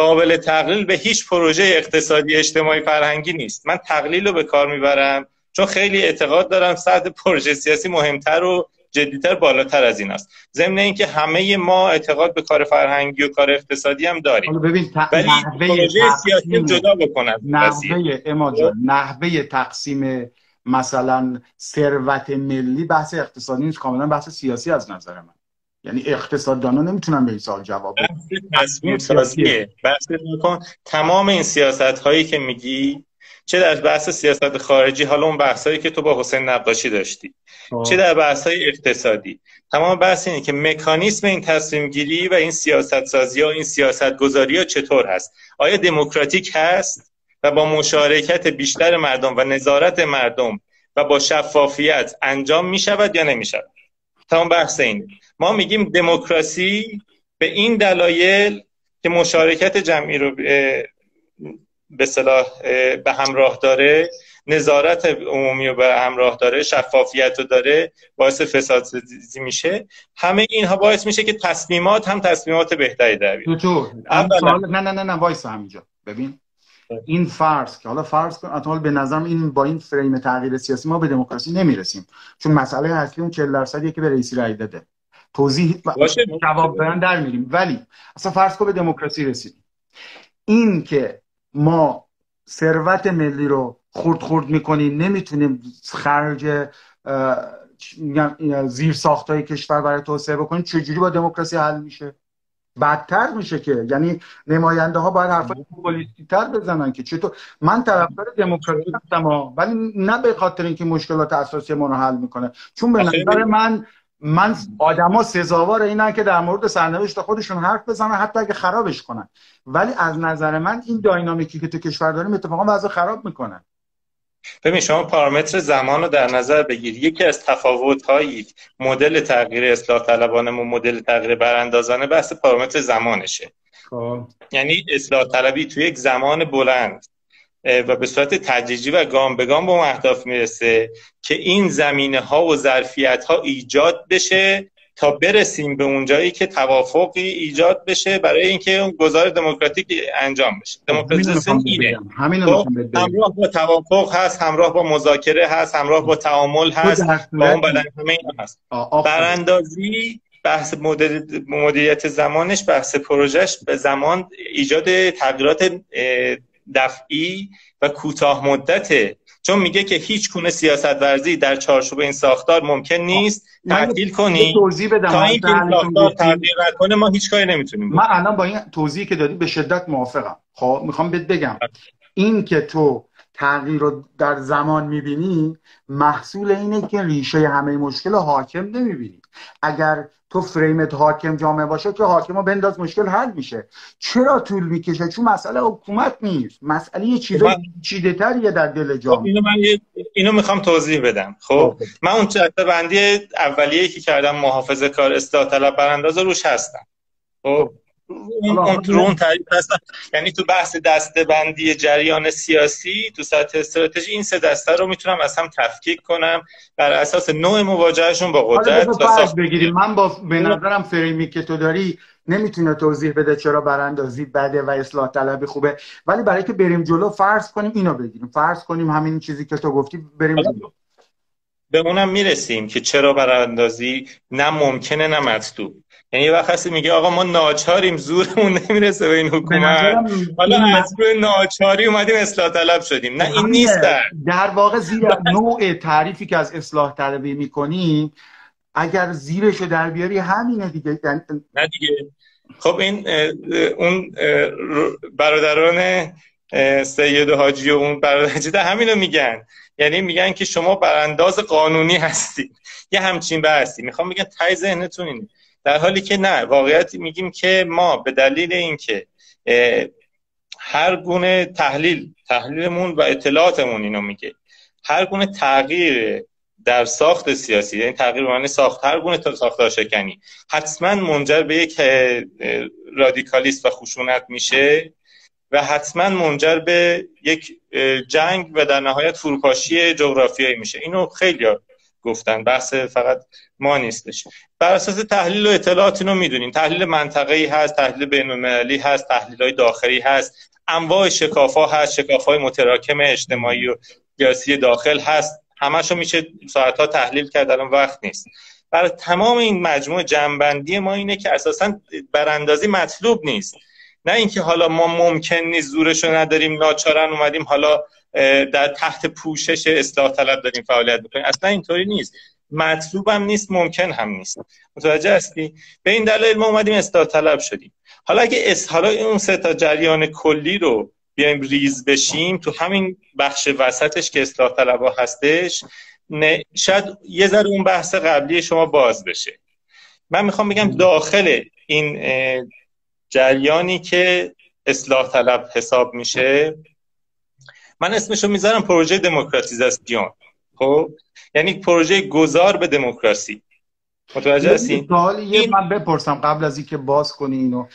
قابل تقلیل به هیچ پروژه اقتصادی اجتماعی فرهنگی نیست. من تقلیل رو به کار می‌برم چون خیلی اعتقاد دارم سطح پروژه سیاسی مهمتر و جدیتر بالاتر از این است. ضمن اینکه همه ما اعتقاد به کار فرهنگی و کار اقتصادی هم داریم. ببین ولی پروژه سیاسی جدا بکنن نحوه نحوه تقسیم مثلا ثروت ملی بحث اقتصادی نیست کاملا بحث سیاسی از نظر من. یعنی اقتصاددانا نمی‌تونن به این سوال جواب بدن. بحث تمام این سیاست هایی که میگی چه در بحث سیاست خارجی حالا اون بحث هایی که تو با حسین نقاشی داشتی. آه. چه در بحث های اقتصادی؟ تمام بحث اینه که مکانیسم این تصمیم گیری و این سیاست سازی و این سیاست گذاری ها چطور هست؟ آیا دموکراتیک هست؟ و با مشارکت بیشتر مردم و نظارت مردم و با شفافیت انجام می شود یا نمی شود تمام بحث این. ما میگیم دموکراسی به این دلایل که مشارکت جمعی رو به صلاح به همراه داره نظارت عمومی رو به همراه داره شفافیت رو داره باعث فساد میشه. همه اینها باعث میشه که تصمیمات هم تصمیمات بهتری در بیاد. نه نه نه نه وایس همینجا. ببین این فرض که حالا فرض کن به نظرم این با این فریم تغییر سیاسی ما به دموکراسی نمی‌رسیم. چون مسئله اصلی اون 40 درصدیه که به رئیسی رای داده. توضیح جواب بدن در میریم. ولی اصلا فرض کن به دموکراسی رسیدیم. این که ما ثروت ملی رو خورد خورد می‌کنیم نمی‌تونیم خرج زیر ساختای کشور برای توسعه بکنیم چجوری با دموکراسی حل میشه؟ بدتر میشه که. یعنی نماینده ها باید حرفای پولیسی تر بزنن که چطور من طرفدار دموکراسی هستم ولی نه به خاطر اینکه مشکلات اساسی ما رو حل می‌کنه. چون به نظر من من آدما سزاوار اینن که در مورد سرنوشت خودشون حرف بزنن حتی اگه خرابش کنن. ولی از نظر من این داینامیکی که تو کشور داریم اتفاقا وضع خراب می‌کنه. ببین شما پارامتر زمان رو در نظر بگیر یکی از تفاوت هایی مدل تغییر اصلاح طلبانه و مدل تغییر براندازانه بحث پارامتر زمانشه خب. یعنی اصلاح طلبی تو یک زمان بلند و به صورت تدریجی و گام به گام به اون اهداف می‌رسه که این زمینه ها و ظرفیت ها ایجاد بشه تا برسیم به اونجایی که توافقی ایجاد بشه برای اینکه اون گذار دموکراتیک انجام بشه. خب، دموکراسی اینه. خب، همراه با توافق هست همراه با مذاکره هست همراه با تعامل هست با اون بدن همه این هست. براندازی بحث مدیریت زمانش بحث پروژهش به زمان ایجاد تغییرات دفعی و کوتاه مدته چون میگه که هیچ گونه سیاست ورزی در چارچوب این ساختار ممکن نیست تعطیل کنی. تا این ساختار تغییر کنه ما هیچ کاری نمی‌تونیم. من الان با این توضیحی که دادی به شدت موافقم. خب می‌خوام بهت بگم. این که تو تغییر رو در زمان می‌بینی محصول اینه که ریشه همه مشکل حاکم نمی‌بینی. اگر تو فریمت حاکم جامعه باشه که حاکم رو بنداز مشکل حل میشه. چرا طول می‌کشه؟ چون مسئله حکومت نیست. مسئله یه چیز چیده تریه در دل جامعه. خب اینو من اینو می‌خوام توضیح بدم. خب من اون چهته بندی اولیه که کردم محافظه کار اصلاح طلب برانداز روش هستم. خب. اون تعریف هستن یعنی تو بحث دسته بندی جریان سیاسی تو سطح استراتژی این سه دسته رو می‌تونم از هم تفکیک کنم بر اساس نوع مواجهشون با قدرت بگیریم. من با به نظرم فریمی که تو داری نمی‌تونه توضیح بده چرا براندازی بده و اصلاح طلبی خوبه. ولی برای که بریم جلو فرض کنیم اینو بگیریم. فرض کنیم همین چیزی که تو گفتی بریم جلو. به اونم می‌رسیم که چرا براندازی نه ممکنه نه مطلوب. یعنی یه وقت میگه آقا ما ناچاریم زورمون نمی‌رسه به این حکومت. حالا از روی ناچاری اومدیم اصلاح طلب شدیم. نه این نیست در, در واقع زیر نوع تعریفی که از اصلاح طلبی می‌کنیم اگر زیرشو در بیاری همینه دیگه. نه دیگه. خب این اون برادران سید حاجی و اون برادر همینو میگن. یعنی میگن که شما برانداز قانونی هستید. یه همچین بحثی. می‌خوام میگن تای ذهنتون اینه. در حالی که نه واقعیت میگیم که ما به دلیل اینکه هر گونه تحلیل تحلیلمون و اطلاعاتمون اینو میگه هر گونه تغییر در ساخت سیاسی یعنی تغییر معنی ساخت هر گونه ساختار شکنی حتما منجر به یک رادیکالیست و خشونت میشه و حتما منجر به یک جنگ و در نهایت فروپاشی جغرافیایی میشه. اینو خیلی گفتن. بحث فقط ما نیستش. بر اساس تحلیل و اطلاعات اینو می‌دونیم تحلیل منطقه‌ای هست تحلیل بین‌المللی هست تحلیل های داخلی هست. انواع شکافا هست شکافای متراکم اجتماعی و سیاسی داخل هست. همشو میشه ساعتها تحلیل کرد الان وقت نیست. برای تمام این مجموع جنبندی ما اینه که اساسا براندازی مطلوب نیست. نه اینکه حالا ما ممکن نیست زورشو نداریم ناچارن اومدیم حالا در تحت پوشش اصلاح طلب داریم فعالیت می‌کنیم. اصلا اینطوری نیست. مطلوب هم نیست ممکن هم نیست. متوجه هستی؟ به این دلیل ما اومدیم اصلاح طلب شدیم. حالا اگه اس حالا اون سه تا جریان کلی رو بیایم ریز بشیم تو همین بخش وسطش که اصلاح طلب هستش شاید یه ذره اون بحث قبلی شما باز بشه. من می‌خوام بگم داخل این جریانی که اصلاح طلب حساب میشه من اسمشو می‌ذارم پروژه دموکراتیزاسیون. خب؟ یعنی پروژه گذار به دموکراسی. متوجه هستین یه من بپرسم قبل از اینکه باز کنی اینو.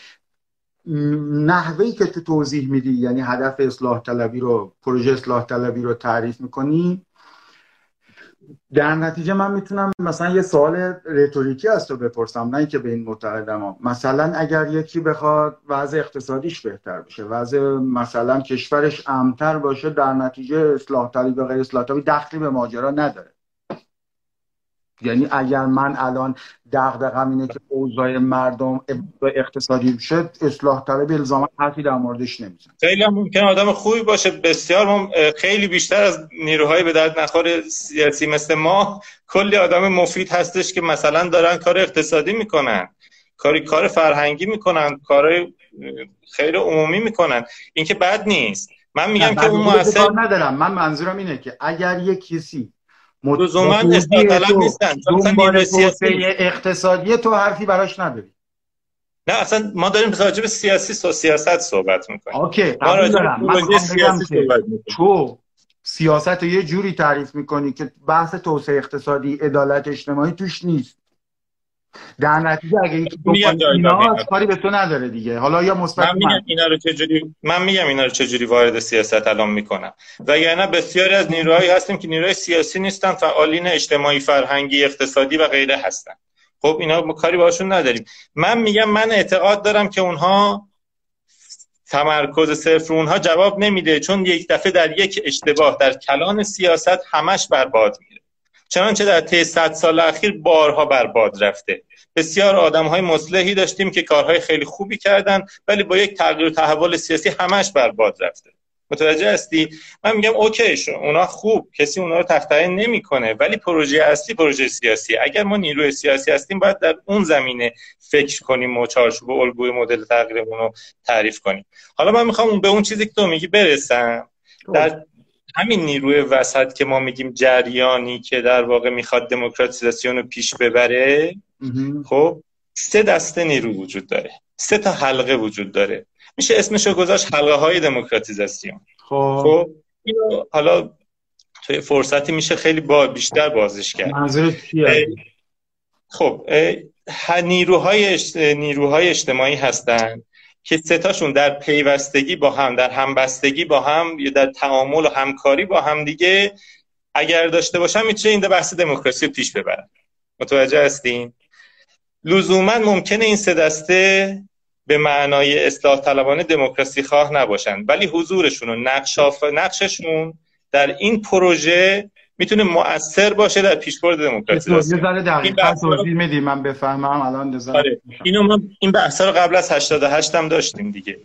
نحوهی که تو توضیح میدی یعنی هدف اصلاح طلبی رو پروژه اصلاح طلبی رو تعریف می‌کنی؟ در نتیجه من می‌تونم مثلا یه سوال رتوریکی از تو بپرسم نه اینکه به این معتقدم مثلا اگر یکی بخواد وضع اقتصادیش بهتر بشه وضع مثلا کشورش امتر باشه در نتیجه اصلاح طلبی و غیر اصلاح طلبی دخلی به ماجرا نداره. یعنی اگر من الان دغدغم اینه که اوضاع مردم اقتصادی بشه اصلاح طلب الزاما حرفی در موردش نمیزن خیلی هم ممکن آدم خوبی باشه. بسیار هم خیلی بیشتر از نیروهای به درد نخور سیاسی مثل ما. کلی آدم مفید هستش که مثلا دارن کار اقتصادی می‌کنن کاری کار فرهنگی می‌کنن کار خیلی عمومی می‌کنن. این که بد نیست. من میگم که اون موثر ندارم. من منظورم اینه که اگر یک کسی لزوما اصلاح طلب نیستن. اقتصادی تو حرفی براش نداری. نه اصلا ما داریم راجع به سیاسی و سیاست صحبت می‌کنیم. اوکی ما راجع به سیاسی صحبت تو سیاست رو یه جوری تعریف می‌کنی که بحث توسعه اقتصادی عدالت اجتماعی توش نیست. در نتیجه اگه یکی اینا کاری به تو نداره دیگه. حالا یا مثبت من میگم اینا رو چجوری من میگم اینا رو چجوری وارد سیاست الان می‌کنم وگرنه بسیاری از نیروهایی هستیم که نیروهای سیاسی نیستن فعالین اجتماعی فرهنگی اقتصادی و غیره هستن. خب اینا کاری باشون نداریم. من میگم من اعتقاد دارم که اونها تمرکز صفر اونها جواب نمیده چون یک دفعه در یک اشتباه در کلان سیاست همش برباد میره. چنانچه در طی صد سال اخیر بارها برباد رفته. بسیار آدم های مصلحی داشتیم که کارهای خیلی خوبی کردن ولی با یک تغییر و تحول سیاسی همش برباد رفته. متوجه هستی؟ من میگم اوکی شو اونا خوب. کسی اونا رو تخطئه نمی‌کنه. ولی پروژه اصلی پروژه سیاسی. اگر ما نیروی سیاسی هستیم باید در اون زمینه فکر کنیم و چارچوب الگوی مدل تغییرمون رو تعریف کنیم. حالا من می‌خوام به اون چیزی که تو میگی برسم. در همین نیروی وسط که ما میگیم جریانی که در واقع می‌خواد دموکراتیزاسیون رو پیش ببره خب سه دسته نیرو وجود داره. سه تا حلقه وجود داره. میشه اسمشو گذاشت حلقه های دموکراتیزاسیون. خب, خب اینو حالا توی فرصتی میشه خیلی با بیشتر بازش کرد. خب نیروهای نیروهای اجتماعی هستن. که ستاشون در پیوستگی با هم در همبستگی با هم یا در تعامل و همکاری با هم دیگه اگر داشته باشن می‌تونه این بحث دموکراسی رو پیش ببرن متوجه هستین؟ لزوما ممکنه این سه دسته به معنای اصلاح طلبانه دموکراسی خواه نباشن ولی حضورشون و نقششون در این پروژه می‌تونه مؤثر باشه در پیشبرد دموکراسی. یه ذره دقیقاً توضیح میدی من بفهمم. الان آره. اینو ما این بحث رو قبل از 88 هم داشتیم دیگه.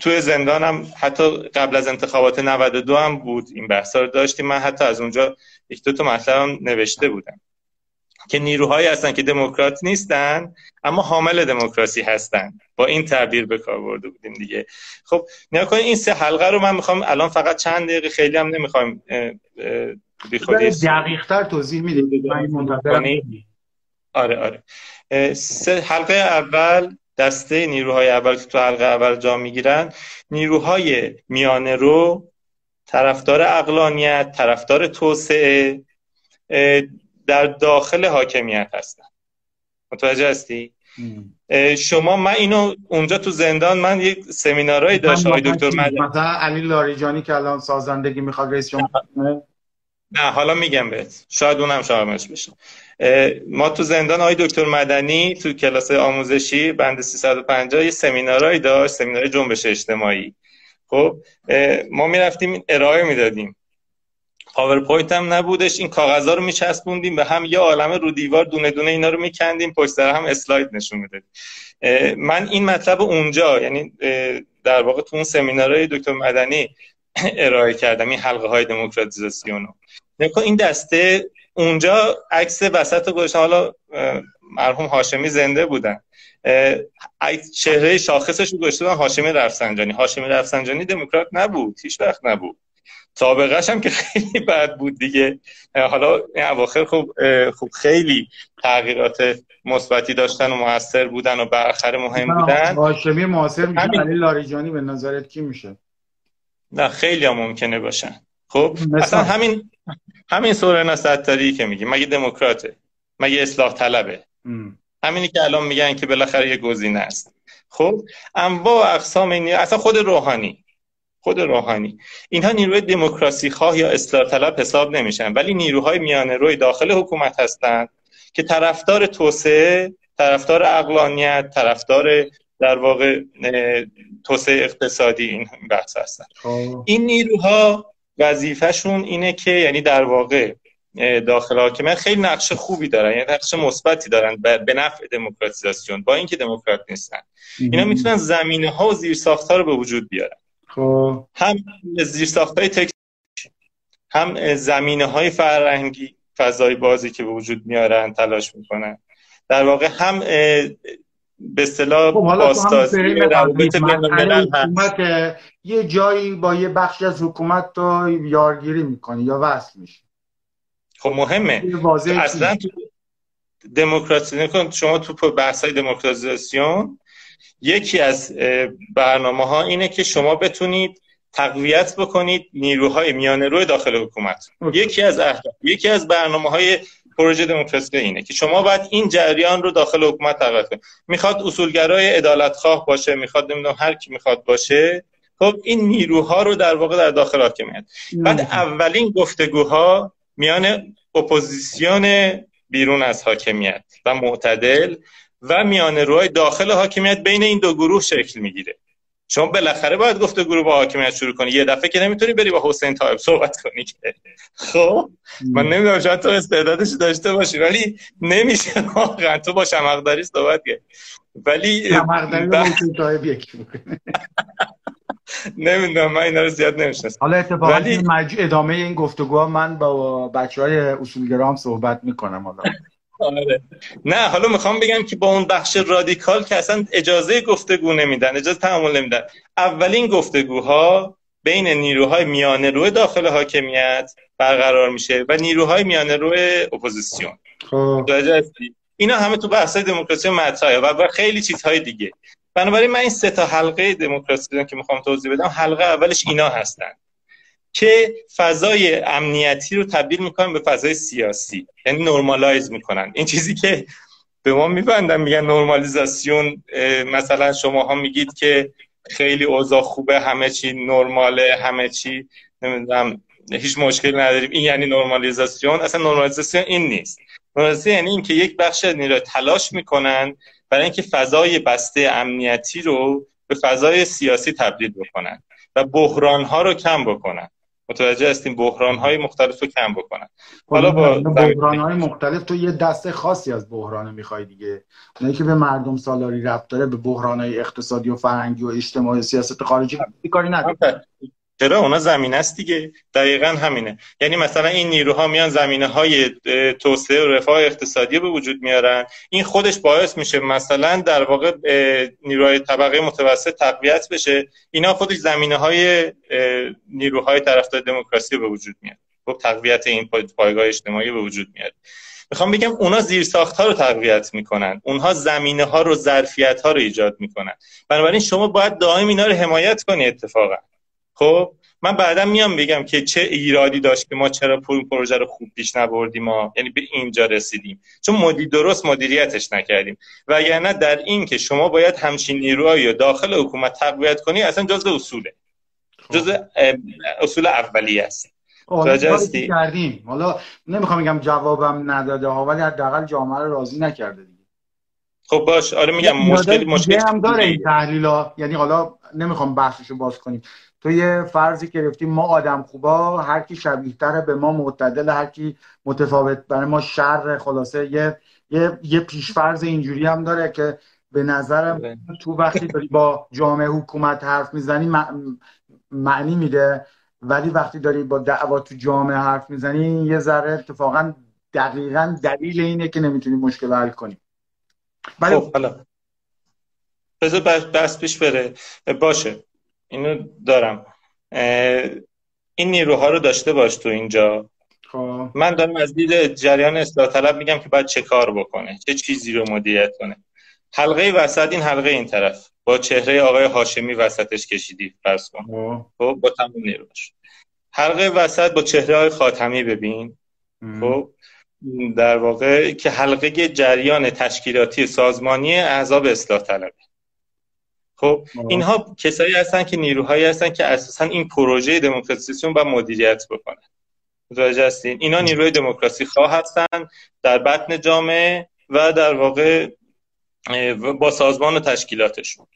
تو زندانم حتی قبل از انتخابات 92 هم بود این بحث رو داشتیم. من حتی از اونجا یک دو تا مطلب نوشته بودم. که نیروهایی هستن که دموکرات نیستن اما حامل دموکراسی هستن. با این تعبیر به کار برده بودیم دیگه. خب نیا این سه حلقه رو من می‌خوام الان فقط چند دقیقه خیلی هم نمی‌خوایم دقیق تر توضیح می‌دید. آره آره. سه حلقه اول دسته نیروهای اول که تو حلقه اول جا می‌گیرن. نیروهای میانه رو طرفدار اقلانیت طرفدار توسعه در داخل حاکمیت هستن. متوجه هستی؟ شما من اینو اونجا تو زندان من یک سمینارایی داشت آقای دکتر مدنی. مثلا علی لاریجانی که الان سازندگی می‌خواد رئیس جمهور نه حالا میگم بهت. شاید اونم شاملش بشه. ما تو زندان آقای دکتر مدنی تو کلاس آموزشی بند 350 یه سمینارایی داشت سمینار جنبش اجتماعی. خب ما می‌رفتیم ارائه می‌دادیم. PowerPoint هم نبودش. این کاغذها رو میچسبوندیم به هم. یه عالمه رو دیوار دونه دونه اینا رو میکندیم. پشت سر هم slide نشون می‌دادیم. من این مطلب اونجا یعنی در واقع تو اون سمینارهای دکتر مدنی ارائه کردم. این حلقه های دموکراتیزاسیون این دسته اونجا عکس وسط گذاشتن. حالا مرحوم هاشمی زنده بودن. چهره شاخصش رو گذاشته هاشمی رفسنجانی. هاشمی رفسنجانی دموکرات نبود. هیچ وقت نبود. سابقهش هم که خیلی بد بود دیگه. حالا این اواخر خوب خوب خیلی تغییرات مثبتی داشتن و موثر بودن و بالاخره مهم بودن. هاشمی موثر میشه همین... علی لاریجانی به نظرت کی میشه؟ نه خیلی هم ممکنه باشن. خب اصلا همین همین سورنا ستاری که میگی مگه دموکراته؟ مگه اصلاح طلبه؟ ام. همینی که الان میگن که بالاخره یه گزینه است. خب انواع و اقسام این اصلا خود روحانی. خود روحانی. اینها نیروی دموکراسی خواه یا اصلاح طلب حساب نمیشن ولی نیروهای میانه روی داخل حکومت هستند که طرفدار توسعه طرفدار اقلانیت طرفدار در واقع توسعه اقتصادی این بحث هستن. خب. این نیروها وظیفهشون اینه که یعنی در واقع داخل حاکمیت خیلی نقش خوبی دارن یعنی نقش مثبتی دارن به نفع دموکراتیزاسیون با اینکه دموکرات نیستن. اینا می‌تونن زمینه ها و زیر ها رو به وجود بیارن. خب. هم زیر های تک هم زمینه های فرهنگی فضای بازی که به وجود میارن تلاش می‌کنن. در واقع هم به اصطلاح خب پاسداری روابط بین یه جایی با یه بخشی از حکومت تو یارگیری می‌کنه یا وصل میشه خب مهمه. اصلا دموکراسی شما تو بحث های دموکراتیزاسیون یکی از برنامه ها اینه که شما بتونید تقویت بکنید نیروهای میانه روی داخل حکومت. یکی از اهداف یکی از برنامه های پروژه دموکراسی اینه که شما باید این جریان رو داخل حکومت تقویت کنید. می‌خواد اصولگرای عدالت خواه باشه می‌خواد نمی‌دونم هر کی می‌خواد باشه خب این نیروها رو در واقع در داخل حاکمیت بعد اولین گفتگوها میان اپوزیسیون بیرون از حاکمیت و معتدل و میان روی داخل حاکمیت بین این دو گروه شکل می‌گیره. شما بالاخره باید گفته گروه با حاکمیت شروع کنی. یه دفعه که نمی‌تونی بری با حسین طایب صحبت کنی که. خب من نمی‌دونم شاید تو استعدادش داشته باشی ولی نمیشه. واقعا تو با شمقداری صحبت کنی ولی شمقداری با حسین طایب یکی نمی‌دونم من اینا رو زیاد نمی‌شناسم. حالا اتفاقا ولی... ادامه این گفتگوها من با بچه های اصولگرام صحبت می‌کنم حالا. آره. نه حالا می‌خوام بگم که با اون بخش رادیکال که اصلا اجازه گفتگو نمیدن اجازه تعامل نمیدن. اولین گفتگوها بین نیروهای میانه روی داخل حاکمیت برقرار میشه و نیروهای میانه روی اپوزیسیون. خب. اینا همه تو بحث دموکراسی مطرحه و خیلی چیزهای دیگه. بنابراین من این سه تا حلقه دموکراسی که می‌خوام توضیح بدم حلقه اولش اینا هستن. که فضای امنیتی رو تبدیل می‌کنن به فضای سیاسی. یعنی normalize می‌کنن. این چیزی که به ما میبندن میگن نرمالیزاسیون مثلا شما ها میگید که خیلی اوضاع خوبه همه چی نرماله همه چی نمی‌دونم هیچ مشکل نداریم. این یعنی نرمالیزاسیون اصلا نرمالیزاسیون این نیست. نرمالیزاسیون یعنی اینکه یک بخش نیرو تلاش می‌کنن برای اینکه فضای بسته امنیتی رو به فضای سیاسی تبدیل بکنن و بحران ها رو کم بکنن. متوجه هستیم بحران های مختلف رو کم بکنن. حالا با بحران های مختلف تو یه دسته خاصی از بحران می‌خوای دیگه. اونایی که به مردم سالاری ربط داره به بحران های اقتصادی و فرهنگی و اجتماعی سیاست خارجی کاری نداره. چرا اونا زمین است دیگه. دقیقا همینه. یعنی مثلا این نیروها میان زمینه های توسعه و رفاه اقتصادی به وجود میارن. این خودش باعث میشه مثلا در واقع نیروهای طبقه متوسط تقویت بشه. اینا خودش زمینه های نیروهای طرفدار دموکراسی به وجود میاد خب تقویت این پایگاه اجتماعی به وجود میاد می‌خوام بگم اونا زیر ساخت ها رو تقویت می‌کنن. اونها زمینه ها رو ظرفیت ها رو ایجاد می‌کنن. بنابراین شما باید دائم اینا رو حمایت کنی اتفاقا. خب من بعدا میام بگم که چه ایرادی داشت که ما چرا پول پروژه رو خوب پیش نبردیم ما یعنی به اینجا رسیدیم. چون مدیر درست مدیریتش نکردیم. وگرنه در این که شما باید همچین نیروهایی داخل حکومت تقویت کنی اصلا جزء اصوله. خب. جزء اصول اولی است. کردیم. حالا نمی‌خوام بگم جوابم نداده ها ولی حداقل جامعه رو راضی نکرده دیگه. خب باش. آره میگم مشکل مشکل هم داره این تحلیل ها یعنی حالا نمی‌خوام بحثشو باز کنیم. تو یه فرضی گرفتیم ما آدم خوبا هر کی شبیه تره به ما معتدل هر کی متفاوت برای ما شر خلاصه یه یه یه پیشفرض اینجوری هم داره که به نظرم بله. تو وقتی داری با جامعه حکومت حرف می‌زنی معنی میده. ولی وقتی داری با دعوا تو جامعه حرف می‌زنی یه ذره اتفاقا دقیقا دلیل اینه که نمی‌تونی مشکل حل کنی. ولی خب حالا. بذار بس پیش بره. باشه. اینو دارم. این نیروها رو داشته باش تو اینجا. خب. من دارم از دید جریان اصلاح طلب میگم که باید چه کار بکنه چه چیزی رو مدیریت کنه. حلقه وسط این حلقه این طرف. با چهره آقای هاشمی وسطش کشیدی فرض کن. خب, خب، با تمام نیروش حلقه وسط با چهره های خاتمی ببین. خب در واقع که حلقه جریان تشکیلاتی سازمانی احزاب اصلاح طلبه خب اینها کسایی هستن که نیروهایی هستن که اساسا این پروژه دموکراسیسیون با مدیریت بکنن متوجه هستین؟ اینا نیروی دموکراسی خواه هستن در بطن جامعه و در واقع با سازمان و تشکیلاتشون.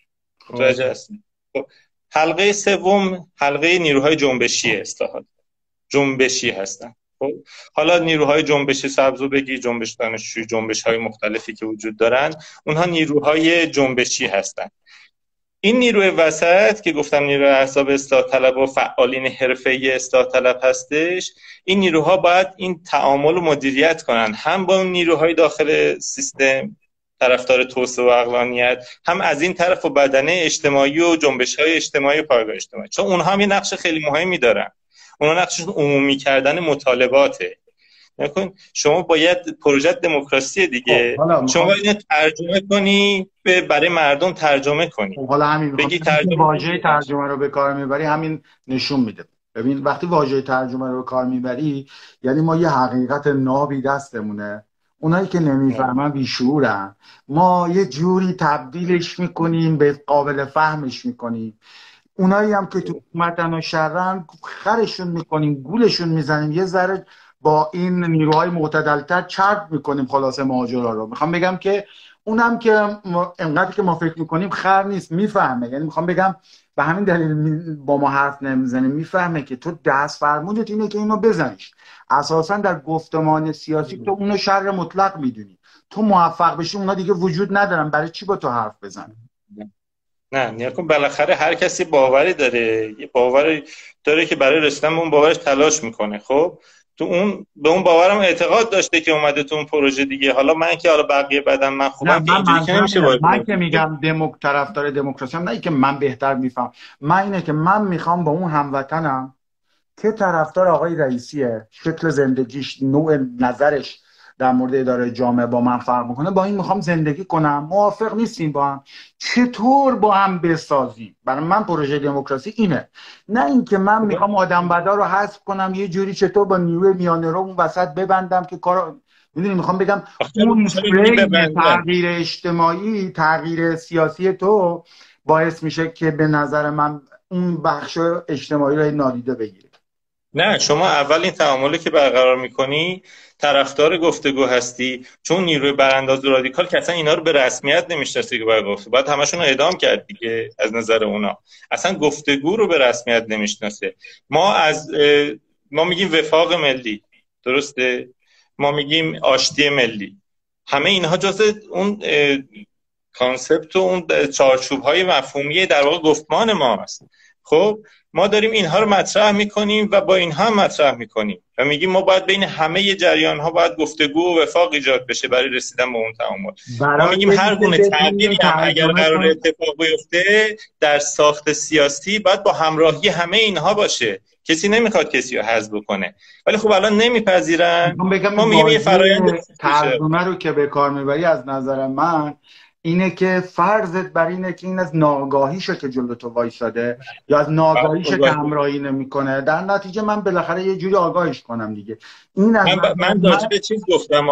متوجه هستین؟ خب حلقه سوم حلقه نیروهای جنبشی اصلاحات. جنبشی هستن. خب حالا نیروهای جنبش سبزو بگی جنبش دانشجوی جنبش های مختلفی که وجود دارن اونها نیروهای جنبشی هستن. این نیروی وسط که گفتم نیروی احزاب اصلاح طلب و فعالین حرفه‌ای اصلاح طلب هستش این نیروها باید این تعامل و مدیریت کنن. هم با اون نیروهای داخل سیستم طرفدار توسعه و اقلانیت هم از این طرف و بدنه اجتماعی و جنبش های اجتماعی و پایگاه اجتماعی. چون اونها هم یه نقش خیلی مهمی دارن. اونها نقششون عمومی کردن مطالباته. نکن شما باید پروژه دموکراسی دیگه. خب، شما باید ترجمه کنی برای مردم ترجمه کنی. خب، حالا همین بگی ترجمه واژه ترجمه رو به کار می‌بری همین نشون میده. ببین وقتی واژه ترجمه رو به کار می‌بری یعنی ما یه حقیقت نابی دستمونه. اونایی که نمی‌فهمن بیشورن ما یه جوری تبدیلش می‌کنیم به قابل فهمش می‌کنیم. اونایی هم که تو حکومتن و شرن خرشون می‌کنیم گولشون می‌زنیم. یه ذره با این نیروهای معتدلتر چرب می‌کنیم خلاصه ماجرا رو. می‌خوام بگم که اونم که انقدر که ما فکر می‌کنیم خر نیست می‌فهمه. یعنی می‌خوام بگم به همین دلیل با ما حرف نمی‌زنه می‌فهمه که تو دست فرمودت اینه که اینو بزنیش. اساسا در گفتمان سیاسی تو اونو شر مطلق می‌دونی. تو موفق بشی اونا دیگه وجود ندارن. برای چی با تو حرف بزنه نه نیا کن بالاخره هر کسی باوری داره. یه باوری داره که برای رسیدن اون باورش تلاش می‌کنه. خب؟ تو اون به اون باورم اعتقاد داشته که اومده تو اون پروژه دیگه. حالا من که حالا بقیه بدم من خوبم که اینجوری که نمیشه من که میگم دموک طرفدار دموکراسی هم نه که من بهتر میفهم. من اینه که من می‌خوام با اون هموطنم که طرفدار آقای رئیسیه شکل زندگیش نوع نظرش در مورد اداره جامعه با من فرق می‌کنه با این می‌خوام زندگی کنم. موافق نیستیم با هم. چطور با هم بسازیم؟ برای من پروژه دموکراسی اینه. نه اینکه من می‌خوام آدم بدا رو حذف کنم یه جوری چطور با نیروی میانه رو اون وسط ببندم که کار می‌دونی می‌خوام بگم اون تغییر اجتماعی تغییر سیاسی تو باعث میشه که به نظر من اون بخش اجتماعی رو نادیده بگیره نه شما اول این تعاملی که برقرار می‌کنی طرفدار گفتگو هستی؟ چون نیروی برانداز و رادیکال که اصلا اینا رو به رسمیت نمی‌شناسه که باید گفت باید همشون رو اعدام کرد دیگه از نظر اونا. اصلا گفتگو رو به رسمیت نمی‌شناسه. ما از ما میگیم وفاق ملی. درسته؟ ما میگیم آشتی ملی. همه اینها جز اون کانسپت و اون چارچوب های مفهومی در واقع گفتمان ما هست. خب؟ ما داریم اینها رو مطرح می‌کنیم و با اینها مطرح می‌کنیم. و میگیم ما باید بین همه جریان ها باید گفتگو و وفاق ایجاد بشه برای رسیدن به اون تعامل. ما میگیم هر گونه تغییری هم اگر قرار اتفاق بیفته در ساخت سیاسی باید با همراهی همه اینها باشه. کسی نمی‌خواد کسی رو حذف بکنه. ولی خب الان نمیپذیرن. ما میگیم یه فرایند ترجمه رو که به کار می‌بری از نظر من اینه که فرضت بر اینه که این از ناگاهیشه که جلو تو وایساده یا از ناگاهیشه که همراهی نمی‌کنه در نتیجه من بالاخره یه جوری آگاهش کنم دیگه. این از من, من راجع به چیز گفتم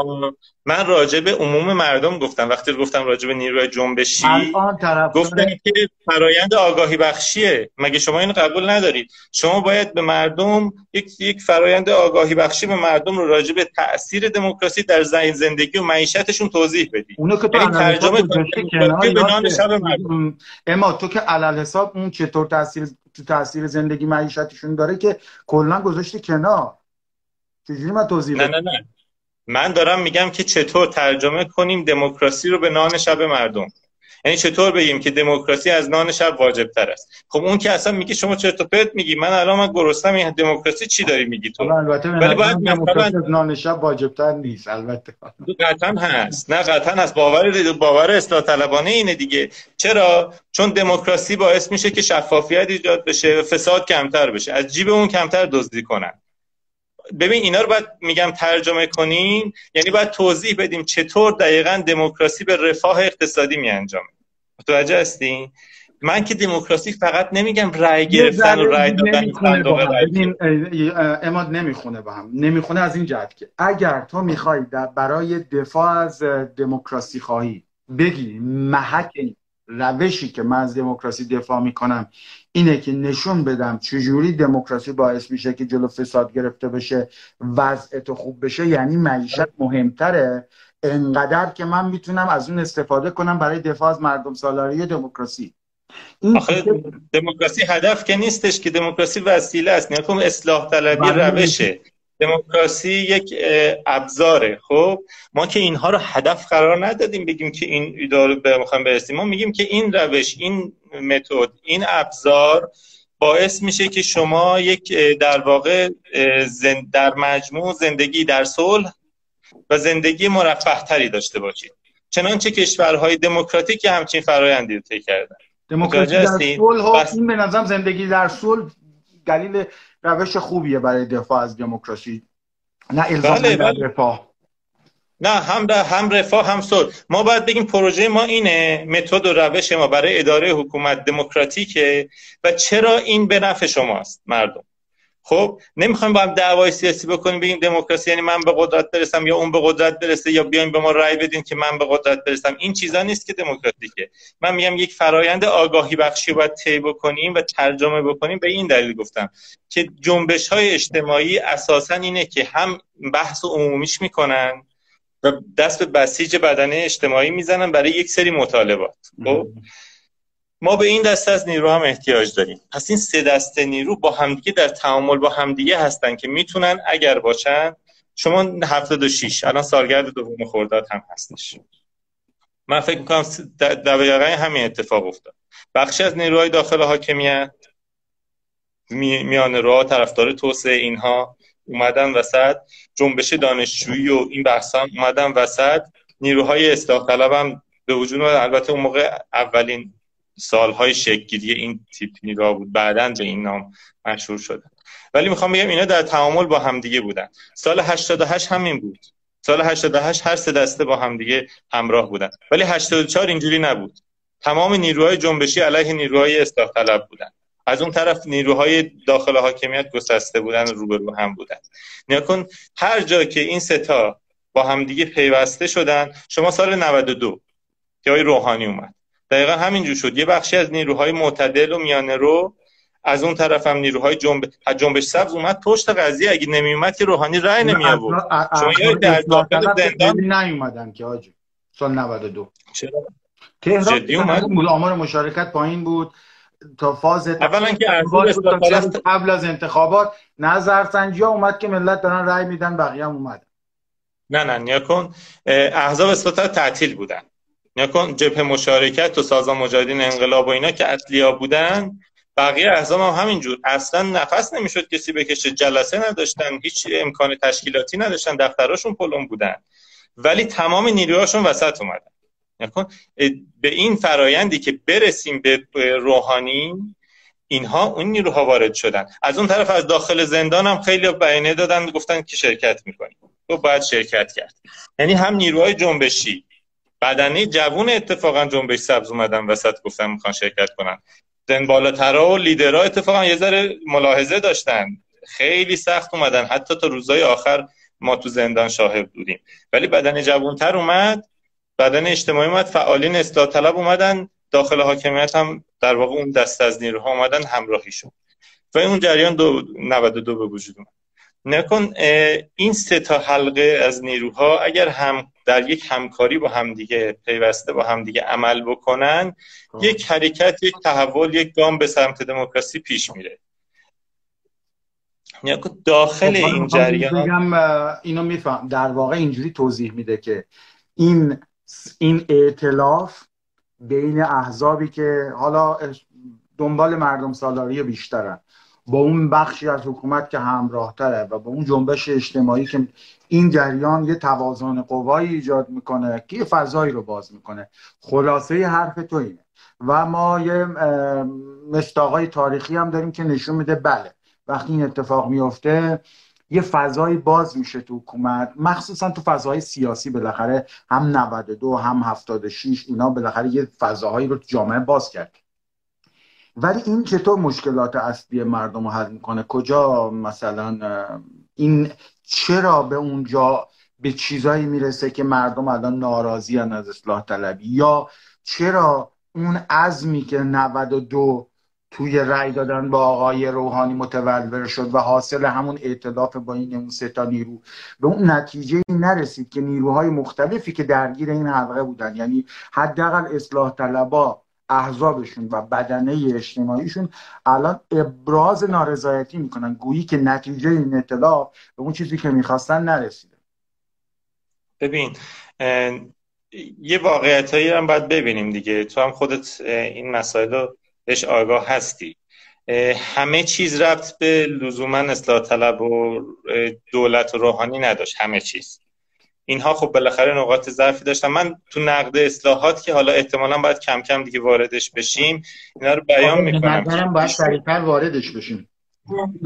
من راجع به عموم مردم گفتم. وقتی گفتم راجع به نیروی جنبشی گفتم که فرایند آگاهی بخشیه. مگه شما اینو قبول ندارید؟ شما باید به مردم یک یک فرایند آگاهی بخشی به مردم رو راجع به تاثیر دموکراسی در زندگی و معیشتشون توضیح بدید. اونو که تو یعنی ترجمه اما تو که علل حساب اون چطور تاثیر تو تاثیر زندگی معیشتشون داره که کلا گذاشتی کنار. چجوری من توضیح نه نه نه. من دارم میگم که چطور ترجمه کنیم دموکراسی رو به نان شب مردم. یعنی چطور بگیم که دموکراسی از نان شب واجب تر است؟ خب اون که اصلا میگه شما چرا پرت میگی من الان من گرسنم این دموکراسی چی داری میگی تو؟ البته ولی باید مثلا نان شب واجب تر نیست البته. قطعا هست. نه قطعا هست. باور باور اصلاح طلبانه اینه دیگه. چرا؟ چون دموکراسی باعث میشه که شفافیت ایجاد بشه و فساد کمتر بشه. از جیب اون کمتر دزدی کنن. ببین اینا رو باید میگم ترجمه کنیم یعنی باید توضیح بدیم چطور دقیقا دموکراسی به رفاه اقتصادی می انجامه متوجه هستین؟ من که دموکراسی فقط نمیگم رأی گرفتن و رأی دادن اماد نمی‌خونه با هم. نمی‌خونه از این جهت که اگر تو می‌خوای برای دفاع از دموکراسی خواهی بگی محک روشی که من از دموکراسی دفاع می‌کنم اینه که نشون بدم چجوری دموکراسی باعث میشه که جلو فساد گرفته بشه وضع تو خوب بشه. یعنی معیشت مهمتره. انقدر که من می‌تونم از اون استفاده کنم برای دفاع از مردم سالاری دموکراسی. آخه دموکراسی هدف که نیستش که دموکراسی وسیله است. نیاکم اصلاح طلبی. روشه. دموکراسی یک ابزاره. خب ما که اینها رو هدف قرار ندادیم بگیم که این ایده به می‌خوایم برسیم. ما میگیم که این روش این متد این ابزار باعث میشه که شما یک در واقع در مجموع زندگی در صلح و زندگی مرفه تری داشته باشید. چنانچه کشورهای دموکراتیک همچین فرایندی رو طی کردن. دموکراسی در صلح. این به نظرم زندگی در صلح دلیل روش خوبیه برای دفاع از دموکراسی. نه الزام بله بله. رفاه. نه هم هم رفاه هم صلح. ما باید بگیم پروژه ما اینه متد و روش ما برای اداره حکومت دموکراتیکه و چرا این به نفع شماست مردم؟ خب نمی‌خوایم با هم دعوای سیاسی بکنیم بگیم دموکراسی یعنی من به قدرت برسم یا اون به قدرت برسه یا بیایم به ما رأی بدین که من به قدرت برسم. این چیزا نیست که دموکراتیکه. من میگم یک فرایند آگاهی بخشی باید طی بکنیم و ترجمه بکنیم. به این دلیل گفتم که جنبش های اجتماعی اساسا اینه که هم بحث عمومیش می‌کنن و دست به بسیج بدنه اجتماعی می‌زنن برای یک سری مطالبات. خب؟ ما به این دسته از نیرو هم احتیاج داریم. پس این سه دسته نیرو با همدیگه در تعامل با همدیگه هستن که می‌تونن اگر باشن شما 76 الان سالگرد دوم خرداد هم هستش. من فکر می‌کنم دقیقا همین اتفاق افتاد. بخشی از نیروهای داخل حاکمیت میان راه طرفدار توسعه اینها اومدن وسط جنبش دانشجویی و این بحث هم اومدن وسط. نیروهای اصلاح طلب هم به وجود البته اون موقع اولین سالهای شکلگیری این تیپ نیرو بود. بعدا به این نام مشهور شده ولی می‌خوام بگم اینا در تعامل با همدیگه بودن. سال 88 همین بود. سال 88 هر سه دسته با همدیگه همراه بودن. ولی 84 اینجوری نبود. تمام نیروهای جنبشی علیه نیروهای اصلاح طلب بودن. از اون طرف نیروهای داخل حاکمیت گسسته بودن روبرو هم بودن. نیا هر جا که این ستا با همدیگه پیوسته شدن شما سال 92 که روحانی اومد. دقیقا همینجور شد. یه بخشی از نیروهای معتدل و میانه رو از اون طرف هم نیروهای جنب... جنبش سبز اومد. پشت قضیه اگه نمی اومد که روحانی رای نمی آورد شما یه در داخل زندان نیومدن که آجی سال 92 چرا؟ جدی اومد؟ آمار مشارکت پایین بود. تا فاز اولا که قبل از انتخابات نظر سنجی ها اومد که ملت دارن رای میدن بقیه هم اومد. نه نه نیا کن. احزاب اصلاح تعطیل بودن. نکن جبهه مشارکت و سازمان مجاهدین انقلاب و اینا که اصلیا بودن بقیه احزاب هم همینجور. اصلا نفس نمی‌شد کسی بکشه. جلسه نداشتن هیچ امکان تشکیلاتی نداشتن دفتراشون پلم بودن. ولی تمام نیروهاشون وسط اومدن. نکن؟ به این فرایندی که برسیم به روحانی اینها اون نیروها وارد شدن. از اون طرف از داخل زندان هم خیلی بیانیه دادن گفتن که شرکت می‌کنیم. تو باید شرکت کرد. یعنی هم نیروهای جنبشی بدنه جوون اتفاقا جنبش سبز اومدن وسط گفتن می‌خوان شرکت کنن. زن بالاترا و لیدرها اتفاقا یه ذره ملاحظه داشتن. خیلی سخت اومدن حتی تا روزهای آخر ما تو زندان شاهد بودیم. ولی بدن جوانتر اومد بدن اجتماعی اومد فعالین اصلاح طلب اومدن داخل حاکمیت هم در واقع اون دست از نیروها اومدن همراهی شد. و اون جریان دو 92 به وجود اومد. نکن این سه تا حلقه از نیروها اگر هم در یک همکاری با همدیگه پیوسته با همدیگه عمل بکنن یک حرکت یک تحول یک گام به سمت دموکراسی پیش میره. داخل خب، این جریان اینو میفهم در واقع اینجوری توضیح میده که این این ائتلاف بین احزابی که حالا دنبال مردم سالاری بیشترن. با اون بخشی از حکومت که همراه تره و با اون جنبش اجتماعی که این جریان یه توازن قوایی ایجاد می‌کنه که یه فضایی رو باز می‌کنه. خلاصه حرف تو اینه. و ما یه مستاقای تاریخی هم داریم که نشون میده بله وقتی این اتفاق میفته یه فضایی باز میشه تو حکومت مخصوصا تو فضاهای سیاسی بالاخره هم 92 هم 76 اینا بالاخره یه فضاهایی رو تو جامعه باز کرد ولی این چطور مشکلات اصلی مردم رو حل می‌کنه؟ کجا مثلا این چرا به اونجا به چیزایی می‌رسه که مردم الان ناراضی از اصلاح طلبی؟ یا چرا اون عزمی که 92 توی رأی دادن با آقای روحانی متولور شد و حاصل همون ائتلاف با این اون سه تا نیرو به اون نتیجه نرسید که نیروهای مختلفی که درگیر این حلقه بودن یعنی حداقل اصلاح طلبا احزابشون و بدنه اجتماعیشون الان ابراز نارضایتی می‌کنن. گویی که نتیجه این اطلاف به اون چیزی که می‌خواستن نرسیده. ببین یه واقعیت هایی هم باید ببینیم دیگه. تو هم خودت این مسائل رو بهش آگاه هستی. همه چیز رفت به لزوما اصلاح طلب و دولت و روحانی نداشت. همه چیز. اینها خب بالاخره نقاط ضعفی داشتن. من تو نقد اصلاحات که حالا احتمالا باید کم کم دیگه واردش بشیم اینا رو بیان می‌کنم. باید سریعتر واردش بشیم.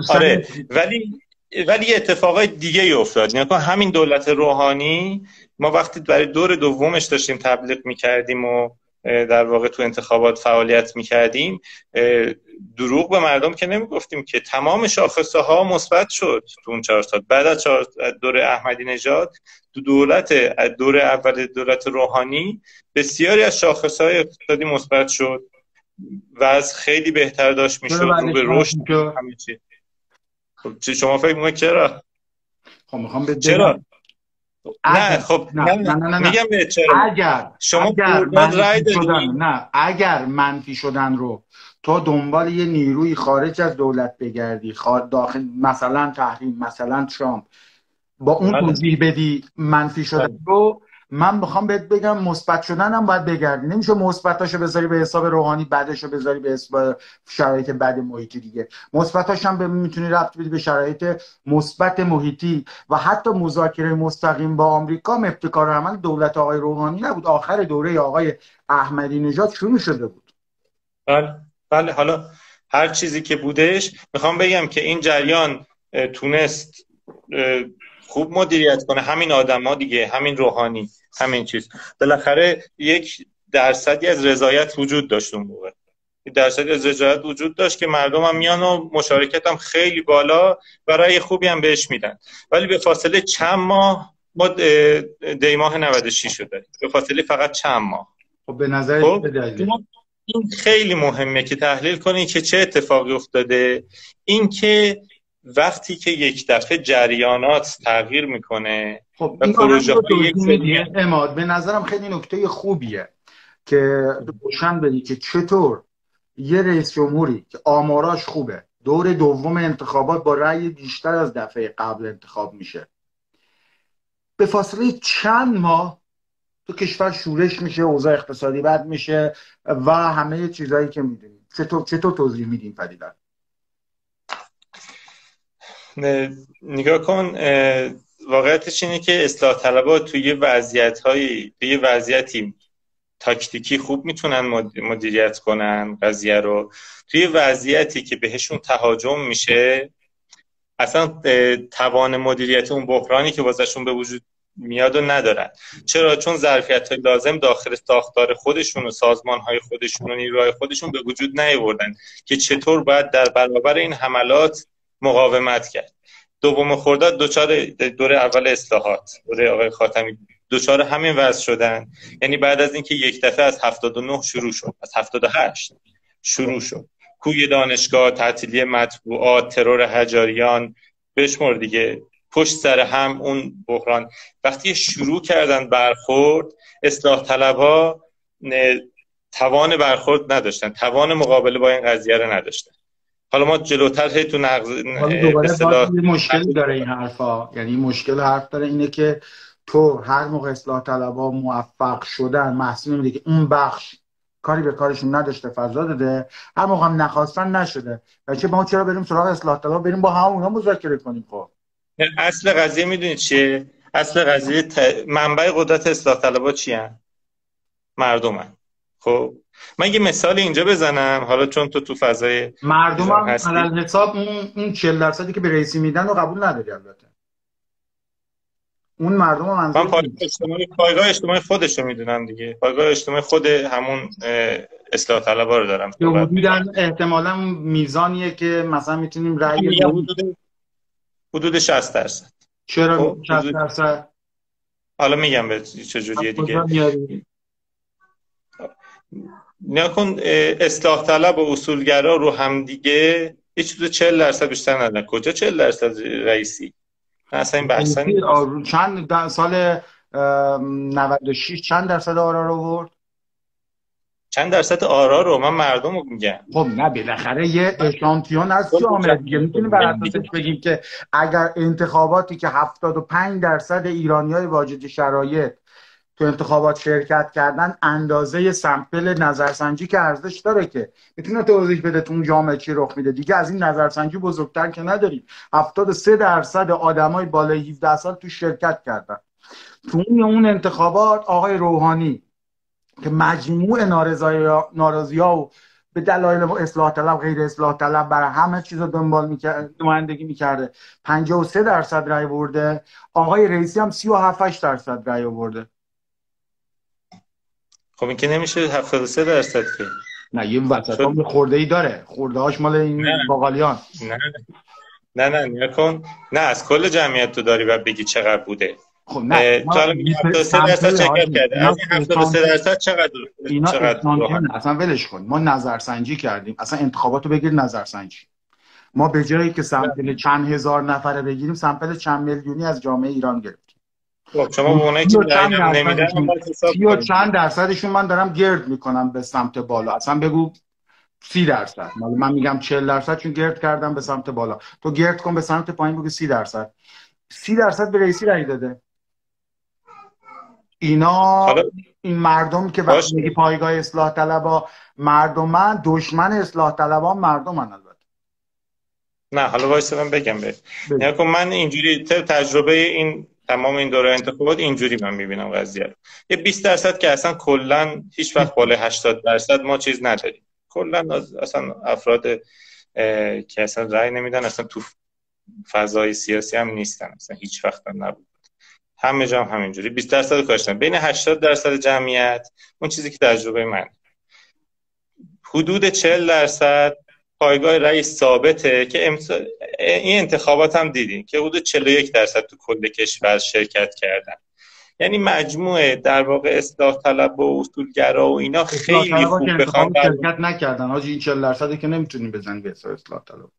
آره ولی ولی یه اتفاقای دیگه ای افتاد. یعنی همین دولت روحانی ما وقتی برای دور دومش داشتیم تبلیغ می‌کردیم و در واقع تو انتخابات فعالیت می‌کردیم. دروغ به مردم که نمی‌گفتیم که تمام شاخصه ها مثبت شد تو اون چهار سال. بعد از دور احمدی نژاد تو دولت دور اول دولت روحانی بسیاری از شاخص های اقتصادی مثبت شد و از خیلی بهتر داشت می‌شد. رو به رشد همه چی. خب شما فکر می‌کنید چرا؟ خب می‌خوام چرا؟ نه خب نه, نه, میگم چرا اگر شما اگر منفی شدن نه اگر منفی شدن رو تو دنبال یه نیروی خارج از دولت بگردی داخل مثلا تحریم مثلا ترامپ با اون بله. توضیح بدی منفی شدن. رو من بخوام بهت بگم مثبت شدن هم باید بگردی. نمیشه مثبتاشو بذاری به حساب روحانی بعدشو بذاری به حساب شرایط بد محیطی دیگه. مثبتاش هم می‌تونی رفت بدی به شرایط مثبت محیطی. و حتی مذاکره مستقیم با آمریکا ابتکار عمل دولت آقای روحانی نبود. آخر دوره آقای احمدی نژاد شروع شده بود. بله بله. حالا هر چیزی که بودش می‌خوام بگم که این جریان تونست خوب مدیریت کنه. همین آدما دیگه همین روحانی همین چیز. بالاخره یک درصدی از رضایت وجود داشت اون موقع. درصدی از رضایت وجود داشت که مردم هم میان و مشارکت هم خیلی بالا و رأی خوبی هم بهش میدن. ولی به فاصله چند ماه ما دی ماه 96 شده به فاصله فقط چند ماه. خب به نظر خب این خیلی مهمه که تحلیل کنی که چه اتفاقی افتاده. اینکه وقتی که یک دفعه جریانات تغییر می‌کنه خب این پروژه اماد به نظرم خیلی نکته خوبیه که روشن بدی که چطور یه رئیس جمهوری که آماراش خوبه دور دوم انتخابات با رأی بیشتر از دفعه قبل انتخاب میشه. به فاصله چند ماه تو کشور شورش میشه اوضاع اقتصادی بد میشه و همه چیزهایی که می‌دونیم. چطور چطور توضیح میدیم پدیدن نگاه کن واقعیتش اینه که اصلاح طلبها توی وضعیت های توی وضعیتی تاکتیکی خوب می‌تونن مدیریت کنن قضیه رو. توی وضعیتی که بهشون تهاجم میشه اصلا توان مدیریت اون بحرانی که واسهشون به وجود میاد و ندارن. چرا؟ چون ظرفیت های لازم داخل ساختار خودشون و سازمان های خودشون و نیروهای خودشون به وجود نیاوردن که چطور باید در برابر این حملات مقاومت کرد. دوم خرداد دوچار دور اول اصلاحات دوره آقای خاتمی. دوچار همین وضع شدن. یعنی بعد از اینکه یک دفعه از 79 شروع شد از 78 شروع شد. کوی دانشگاه تعطیلی مطبوعات ترور هجاریان بشمر دیگه. پشت سر هم اون بحران. وقتی شروع کردن برخورد اصلاح طلب ها توان برخورد نداشتن. توان مقابله با این قضیه رو نداشتن. حالا ما جلوتر هی تو نقض دوباره مشکل داره این حرفا. یعنی مشکل حرف داره اینه که تو هر موقع اصلاح طلبا موفق شدن محصول نمیده که اون بخش کاری به کارشون نداشته فضا داده هر موقع هم نخواستن نشده. چه ما چرا بریم سراغ اصلاح طلب؟ بریم با همونا مذاکره کنیم خب. اصل قضیه می‌دونید چیه؟ اصل قضیه ت... منبع قدرت اصلاح طلبا چی هم؟ مردمن. خب من یه مثال اینجا بزنم. حالا چون تو تو فضای مردم هم حساب اون اون 40 درصدی که به رئیسی میدن رو قبول نداری البته. اون مردم هم من پایگاه اجتماعی پایگاه اجتماعی خودش رو می‌دونم دیگه. پایگاه اجتماعی خود همون اصلاح طلبا رو دارم. حدودا احتمالا میزانیه که مثلا می‌تونیم رأی حدود حدود 60 درصد. چرا 60 خب، درصد؟ حالا میگم به چجوریه دیگه. نکن اصلاح طلب و اصولگرا رو هم دیگه هیچ چیز 40 درصد بیشتر ندارن. کجا 40 درصد رئیسی؟ اصلا این بحثا چند سال 96 چند درصد آرا رو برد چند درصد آرا رو؟ من مردم رو میگم. خب نه بالاخره یه اشانتیون از خب، جامعه دیگه. می‌تونیم بر اساسش بگیم که اگر انتخاباتی که 75 درصد ایرانی های واجد شرایط تو انتخابات شرکت کردن اندازه سمپل نظرسنجی که ارزش داره که می‌تونه توضیح بده تو اون جامعه چی رخ میده. دیگه از این نظرسنجی بزرگتر که نداریم. 73 درصد آدمای بالای 17 سال تو شرکت کردن. تو اون انتخابات آقای روحانی که مجموع نارضایی ها و به دلایل اصلاح طلب غیر اصلاح طلب برای همه چیز رو دنبال می‌کرد نمایندگی می‌کرده. 53 درصد رای برده. آقای رئیسی هم 37 درصد رای برده خب این که نمیشه 73 درصد که. نه یه وسط هم خورده ای داره. خورده هاش مال این باقالیان. نه نه. نه نه کن. نه از کل جمعیت تو داری و بگی چقدر بوده. خب نه. تو الان 73 درصد چقدر کرده. از این 73 درصد چقدر اینا چقدر اصلا ولش کن. ما نظرسنجی کردیم. اصلا انتخابات رو بگیر نظرسنجی. ما به جایی که سمپل چند هزار نفره بگیریم سمپل چند میلیونی از جامعه ایران گرفتیم. خب شما اونایی که نمیدن سی و چند درصدشون من دارم گرد می‌کنم به سمت بالا. اصلا بگو سی درصد. من میگم چل درصد چون گرد کردم به سمت بالا. تو گرد کن به سمت پایین بگو سی درصد. سی درصد به رئیسی رای داده. اینا این مردم که وقتی میگی پایگاه اصلاح طلبا مردمن دشمن اصلاح طلبا مردمن البته. نه حالا وایسا بگم به یعنی من اینجوری تجربه این تمام این دوره انتخابات اینجوری من می‌بینم قضیه رو یه 20 درصد که اصلا کلا هیچ وقت بالای 80 درصد ما چیز نداریم. کلا اصلا افراد که اصلا رأی نمیدن اصلا تو فضای سیاسی هم نیستن. اصلا هیچ وقت هم نبود. همه جام هم همینجوری. 20 درصد کاشتن. بین 80 درصد جمعیت اون چیزی که تجربه من. حدود 40 درصد پایگاه رئیس ثابته که این انتخابات هم دیدیم که حدود 41 درصد تو کل کشور شرکت کردن. یعنی مجموعه در واقع اصلاح طلب و اصولگرا و اینا خیلی خوب بخوان شرکت نکردن. حاجی این 40 درصدی که نمی‌تونیم بزنیم به اصلاح طلب.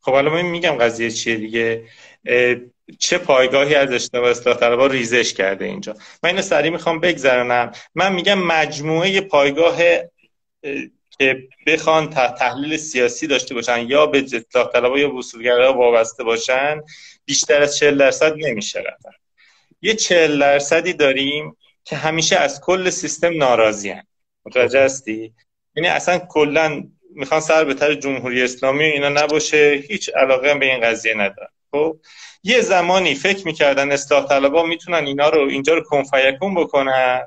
خب حالا من میگم قضیه چیه دیگه. چه پایگاهی از اجتماع اصلاح طلبها ریزش کرده اینجا. من اینو سریع می‌خوام بگذرنم من میگم مجموعه پایگاه که بخوان تحلیل سیاسی داشته باشن یا به اصلاح طلبها یا به اصولگرا وابسته باشن بیشتر از 40 درصد نمیشه رفتن یه 40 درصدی داریم که همیشه از کل سیستم ناراضی هن. متوجه هستی؟ یعنی اصلا کلا می‌خوان سر به تر جمهوری اسلامی اینا نباشه هیچ علاقه به این قضیه ندارن. خب یه زمانی فکر می‌کردن اصلاح طلبا می‌تونن اینا رو اینجا رو کنفیکون بکنن.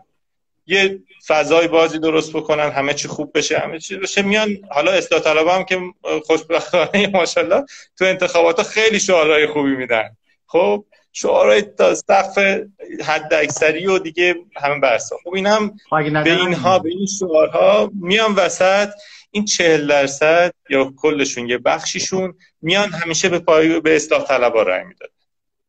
یه فضای بازی درست بکنن همه چی خوب بشه همه چی بشه. میان حالا اصلاح طلبا هم که خوشبختانه ماشاءالله تو انتخابات ها خیلی شعارهای خوبی میدن. خب شعارهای تا سقف حد اکثری و دیگه همه برسا خب این هم به اینها به این شعارها میان وسط این چهل درصد یا کلشون یه بخشیشون میان همیشه به پای به اصلاح طلبا رای می‌داد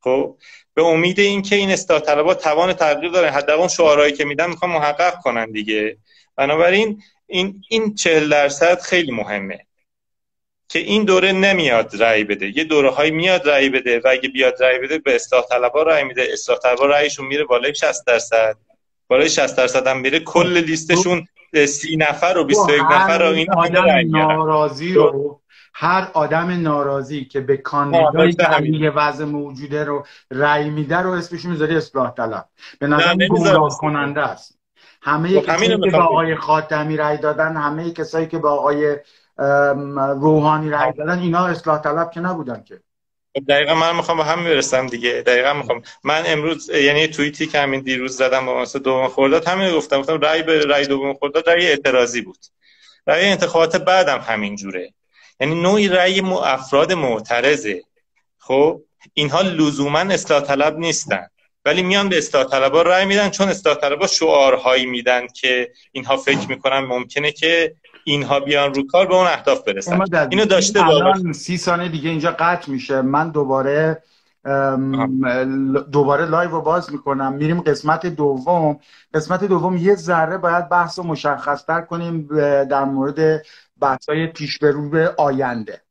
خب به امید اینکه این اصلاح طلبا توان تغییر دارن حداقل شعارهایی که میدن می‌خوان محقق کنن دیگه. بنابراین این این 40 درصد خیلی مهمه که این دوره نمیاد رأی بده. یه دوره های میاد رأی بده و اگه بیاد رأی بده به اصلاح طلبا رأی میده. اصلاح طلبا رأیشون میره بالای 60 درصد. بالای 60 درصد هم میره. کل لیستشون سی نفر و 21 نفر رو این ناراضی رو هر آدم ناراضی که به کاندیدایی که یه وضع موجوده رو رأی میده رو اسمش می‌ذاری اصلاح طلب. به نظر گمراه کننده است. همه خب کسایی که با آقای خاتمی رأی دادن همه کسایی که با آقای روحانی رأی دادن اینا اصلاح طلب که نبودن که. دقیقا من می‌خوام به هم می‌رسم دیگه. دقیقا می‌خوام. من امروز یعنی توییتی که همین دیروز زدم با مثلا دوم خرداد همین گفتم. گفتم رأی به رأی دوم خرداد رأی اعتراضی بود. رأی انتخابات بعدم همین جوره. یعنی نوعی رأی افراد معترضه. خب؟ اینها لزوما اصلاح طلب نیستن. ولی میان به اصلاح طلبا رأی میدن چون اصلاح طلبا شعارهایی میدن که اینها فکر می‌کنن ممکنه که اینها بیان رو کار به اون اهداف برسن. اینو داشته الان سی ثانیه دیگه اینجا قطع میشه. من دوباره دوباره live رو باز می‌کنم. میریم قسمت دوم. قسمت دوم یه ذره باید بحث رو مشخصتر کنیم در مورد بحث های پیش به آینده.